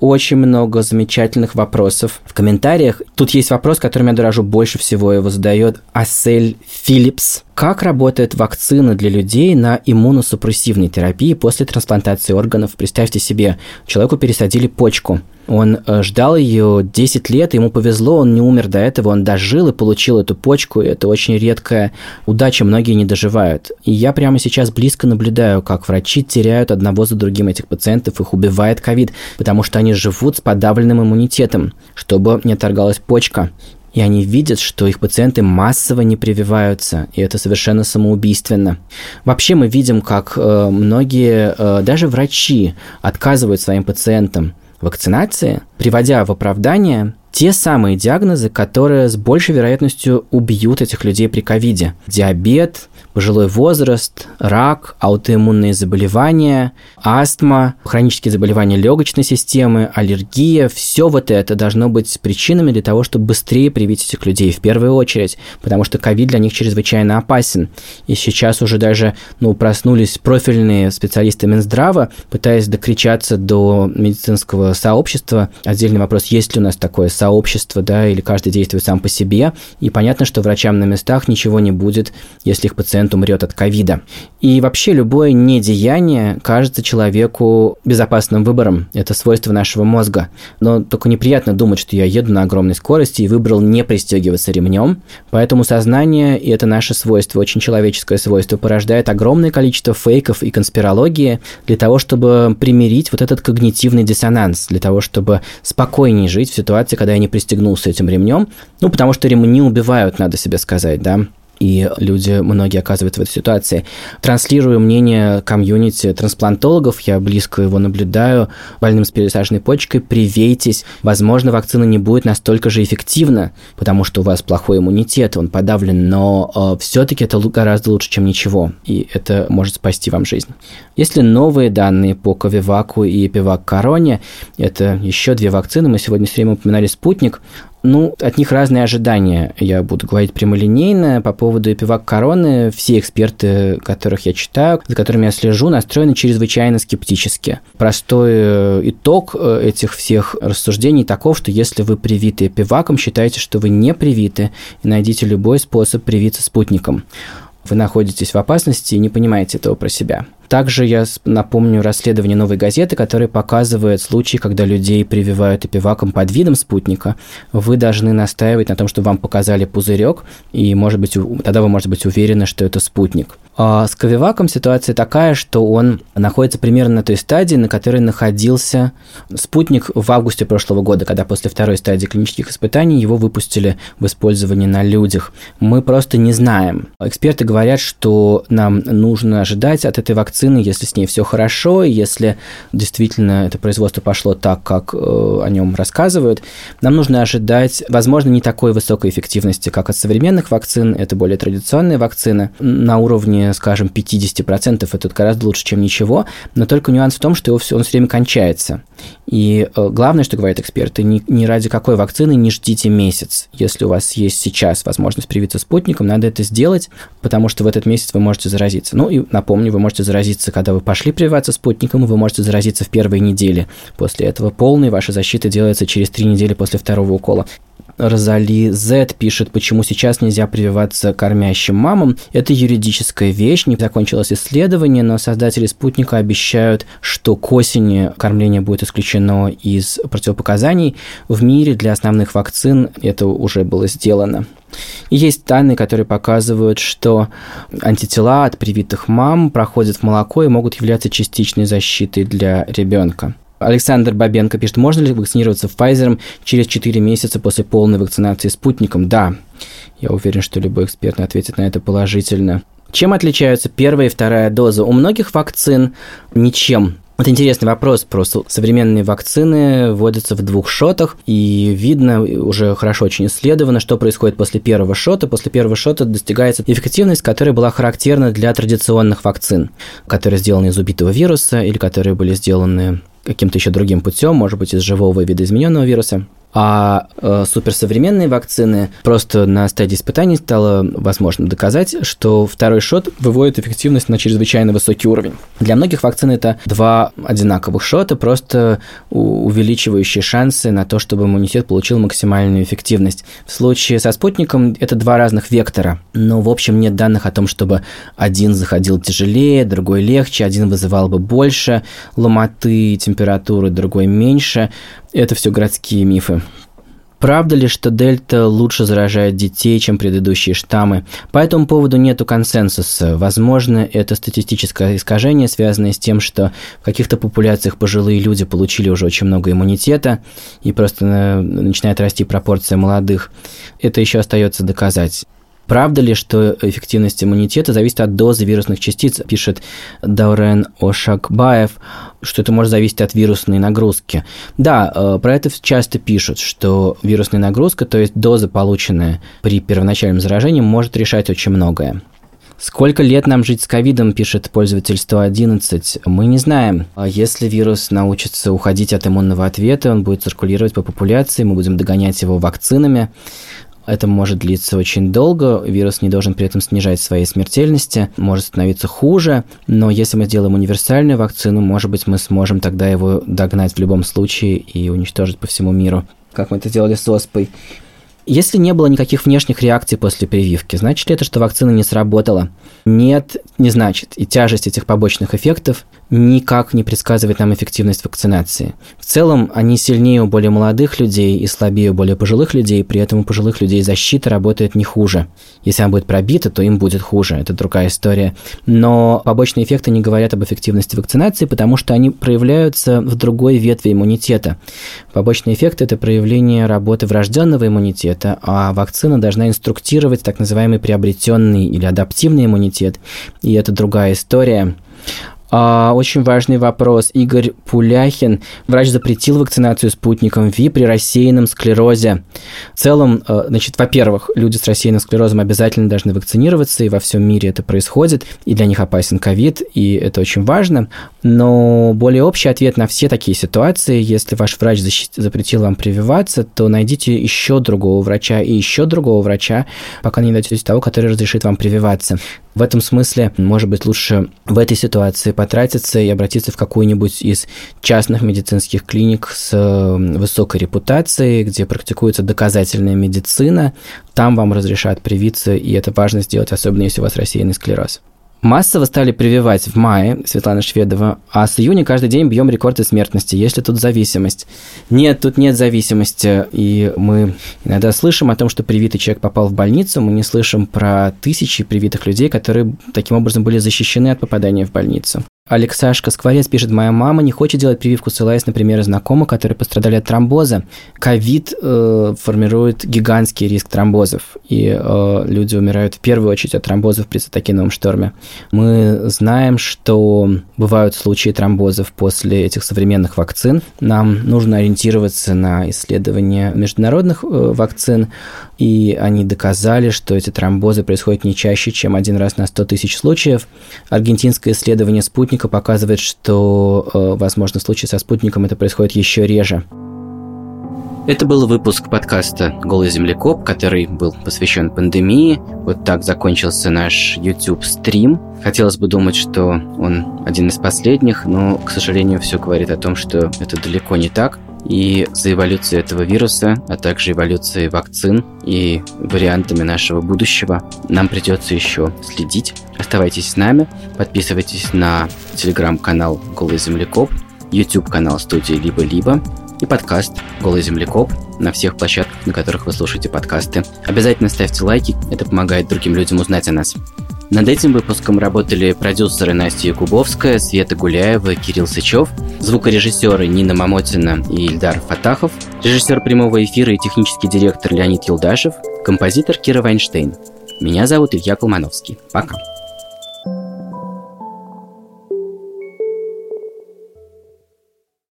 Очень много замечательных вопросов в комментариях. Тут есть вопрос, который я дорожу больше всего. Его задает Асель Филлипс. Как работает вакцина для людей на иммуносупрессивной терапии после трансплантации органов? Представьте себе, человеку пересадили почку. Он э, ждал ее 10 лет, ему повезло, он не умер до этого, он дожил и получил эту почку. Это очень редкая удача, многие не доживают. И я прямо сейчас близко наблюдаю, как врачи теряют одного за другим этих пациентов, их убивает ковид, потому что они живут с подавленным иммунитетом, чтобы не оторгалась почка. И они видят, что их пациенты массово не прививаются, и это совершенно самоубийственно. Вообще мы видим, как э, многие, э, даже врачи, отказывают своим пациентам вакцинации, приводя в оправдание те самые диагнозы, которые с большей вероятностью убьют этих людей при ковиде. Диабет, пожилой возраст, рак, аутоиммунные заболевания, астма, хронические заболевания легочной системы, аллергия, все вот это должно быть причинами для того, чтобы быстрее привить этих людей в первую очередь, потому что ковид для них чрезвычайно опасен. И сейчас уже даже ну, проснулись профильные специалисты Минздрава, пытаясь докричаться до медицинского сообщества. Отдельный вопрос, есть ли у нас такое сообщество, да, или каждый действует сам по себе. И понятно, что врачам на местах ничего не будет, если их пациент умрет от ковида. И вообще любое недеяние кажется человеку безопасным выбором. Это свойство нашего мозга. Но только неприятно думать, что я еду на огромной скорости и выбрал не пристегиваться ремнем. Поэтому сознание, и это наше свойство, очень человеческое свойство, порождает огромное количество фейков и конспирологии для того, чтобы примирить вот этот когнитивный диссонанс, для того, чтобы спокойнее жить в ситуации, когда я не пристегнулся этим ремнем. Ну, потому что ремни убивают, надо себе сказать, да и люди, многие оказываются в этой ситуации. Транслирую мнение комьюнити трансплантологов, я близко его наблюдаю, больным с пересаженной почкой, привейтесь, возможно, вакцина не будет настолько же эффективна, потому что у вас плохой иммунитет, он подавлен, но э, все-таки это гораздо лучше, чем ничего, и это может спасти вам жизнь. Если новые данные по Ковиваку и Эпивак Короне, это еще две вакцины, мы сегодня все время упоминали спутник, ну, от них разные ожидания. Я буду говорить прямолинейно. По поводу эпивак короны, все эксперты, которых я читаю, за которыми я слежу, настроены чрезвычайно скептически. Простой э, итог э, этих всех рассуждений таков, что если вы привиты эпиваком, считайте, что вы не привиты, и найдите любой способ привиться спутником. Вы находитесь в опасности и не понимаете этого про себя. Также я напомню расследование «Новой газеты», которое показывает случаи, когда людей прививают эпиваком под видом спутника. Вы должны настаивать на том, что вам показали пузырек, и, может быть, тогда вы можете быть уверены, что это спутник. А с Ковиваком ситуация такая, что он находится примерно на той стадии, на которой находился спутник в августе прошлого года, когда после второй стадии клинических испытаний его выпустили в использование на людях. Мы просто не знаем. Эксперты говорят, что нам нужно ожидать от этой вакцины, если с ней все хорошо, если действительно это производство пошло так, как э, о нем рассказывают, нам нужно ожидать, возможно, не такой высокой эффективности, как от современных вакцин, это более традиционные вакцины, на уровне скажем, 50%, это гораздо лучше, чем ничего, но только нюанс в том, что он все время кончается. И э, главное, что говорят эксперты, ни, ни ради какой вакцины не ждите месяц. Если у вас есть сейчас возможность привиться спутником, надо это сделать, потому что в этот месяц вы можете заразиться. Ну и напомню, вы можете заразиться, когда вы пошли прививаться спутником, вы можете заразиться в первые недели. После этого полной ваша защита делается через три недели после второго укола. Розали Z пишет, почему сейчас нельзя прививаться кормящим мамам. Это юридическая вещь, не закончилось исследование, но создатели спутника обещают, что к осени кормление будет исключено из противопоказаний. В мире для основных вакцин это уже было сделано. И есть данные, которые показывают, что антитела от привитых мам проходят в молоко и могут являться частичной защитой для ребенка. Александр Бабенко пишет, можно ли вакцинироваться Pfizer через 4 месяца после полной вакцинации спутником? Да. Я уверен, что любой эксперт ответит на это положительно. Чем отличаются первая и вторая доза? У многих вакцин ничем. Это интересный вопрос. Просто современные вакцины вводятся в двух шотах, и видно, уже хорошо очень исследовано, что происходит после первого шота. После первого шота достигается эффективность, которая была характерна для традиционных вакцин, которые сделаны из убитого вируса или которые были сделаны каким-то еще другим путем, может быть, из живого видоизмененного вируса. А э, суперсовременные вакцины просто на стадии испытаний стало возможно доказать, что второй шот выводит эффективность на чрезвычайно высокий уровень. Для многих вакцин это два одинаковых шота, просто увеличивающие шансы на то, чтобы иммунитет получил максимальную эффективность. В случае со спутником это два разных вектора, но в общем нет данных о том, чтобы один заходил тяжелее, другой легче, один вызывал бы больше ломоты, температуры, другой меньше. Это все городские мифы. Правда ли, что дельта лучше заражает детей, чем предыдущие штаммы? По этому поводу нету консенсуса. Возможно, это статистическое искажение, связанное с тем, что в каких-то популяциях пожилые люди получили уже очень много иммунитета, и просто э, начинает расти пропорция молодых. Это еще остается доказать. Правда ли, что эффективность иммунитета зависит от дозы вирусных частиц, пишет Даурен Ошакбаев, что это может зависеть от вирусной нагрузки. Да, э, про это часто пишут, что вирусная нагрузка, то есть доза, полученная при первоначальном заражении, может решать очень многое. Сколько лет нам жить с ковидом, пишет пользователь 111, мы не знаем. А если вирус научится уходить от иммунного ответа, он будет циркулировать по популяции, мы будем догонять его вакцинами. Это может длиться очень долго, вирус не должен при этом снижать своей смертельности, может становиться хуже, но если мы сделаем универсальную вакцину, может быть, мы сможем тогда его догнать в любом случае и уничтожить по всему миру, как мы это делали с оспой. Если не было никаких внешних реакций после прививки, значит ли это, что вакцина не сработала? Нет, не значит. И тяжесть этих побочных эффектов никак не предсказывает нам эффективность вакцинации. В целом, они сильнее у более молодых людей и слабее у более пожилых людей, при этом у пожилых людей защита работает не хуже. Если она будет пробита, то им будет хуже, это другая история. Но побочные эффекты не говорят об эффективности вакцинации, потому что они проявляются в другой ветви иммунитета. Побочные эффекты – это проявление работы врожденного иммунитета, а вакцина должна инструктировать так называемый приобретенный или адаптивный иммунитет, и это другая история. А, очень важный вопрос. Игорь Пуляхин. Врач запретил вакцинацию спутником ВИ при рассеянном склерозе. В целом, э, значит, во-первых, люди с рассеянным склерозом обязательно должны вакцинироваться, и во всем мире это происходит, и для них опасен ковид, и это очень важно. Но более общий ответ на все такие ситуации, если ваш врач запретил вам прививаться, то найдите еще другого врача и еще другого врача, пока не найдете того, который разрешит вам прививаться. В этом смысле, может быть, лучше в этой ситуации потратиться и обратиться в какую-нибудь из частных медицинских клиник с высокой репутацией, где практикуется доказательная медицина. Там вам разрешат привиться, и это важно сделать, особенно если у вас рассеянный склероз. Массово стали прививать в мае, Светлана Шведова, а с июня каждый день бьем рекорды смертности. Есть ли тут зависимость? Нет, тут нет зависимости. И мы иногда слышим о том, что привитый человек попал в больницу, мы не слышим про тысячи привитых людей, которые таким образом были защищены от попадания в больницу. Алексашка Скворец пишет, моя мама не хочет делать прививку, ссылаясь на примеры знакомых, которые пострадали от тромбоза. Ковид э, формирует гигантский риск тромбозов, и э, люди умирают в первую очередь от тромбозов при цитокиновом шторме. Мы знаем, что бывают случаи тромбозов после этих современных вакцин. Нам нужно ориентироваться на исследования международных э, вакцин, и они доказали, что эти тромбозы происходят не чаще, чем один раз на 100 тысяч случаев. Аргентинское исследование спутника показывает, что, э, возможно, в случае со спутником это происходит еще реже. Это был выпуск подкаста «Голый землекоп», который был посвящен пандемии. Вот так закончился наш YouTube-стрим. Хотелось бы думать, что он один из последних, но, к сожалению, все говорит о том, что это далеко не так. И за эволюцией этого вируса, а также эволюцией вакцин и вариантами нашего будущего нам придется еще следить. Оставайтесь с нами, подписывайтесь на телеграм-канал «Голый землекоп», YouTube-канал студии «Либо-либо», и подкаст «Голый землекоп» на всех площадках, на которых вы слушаете подкасты. Обязательно ставьте лайки, это помогает другим людям узнать о нас. Над этим выпуском работали продюсеры Настя Якубовская, Света Гуляева, Кирилл Сычев, звукорежиссеры Нина Мамотина и Ильдар Фатахов, режиссер прямого эфира и технический директор Леонид Елдашев, композитор Кира Вайнштейн. Меня зовут Илья Колмановский. Пока.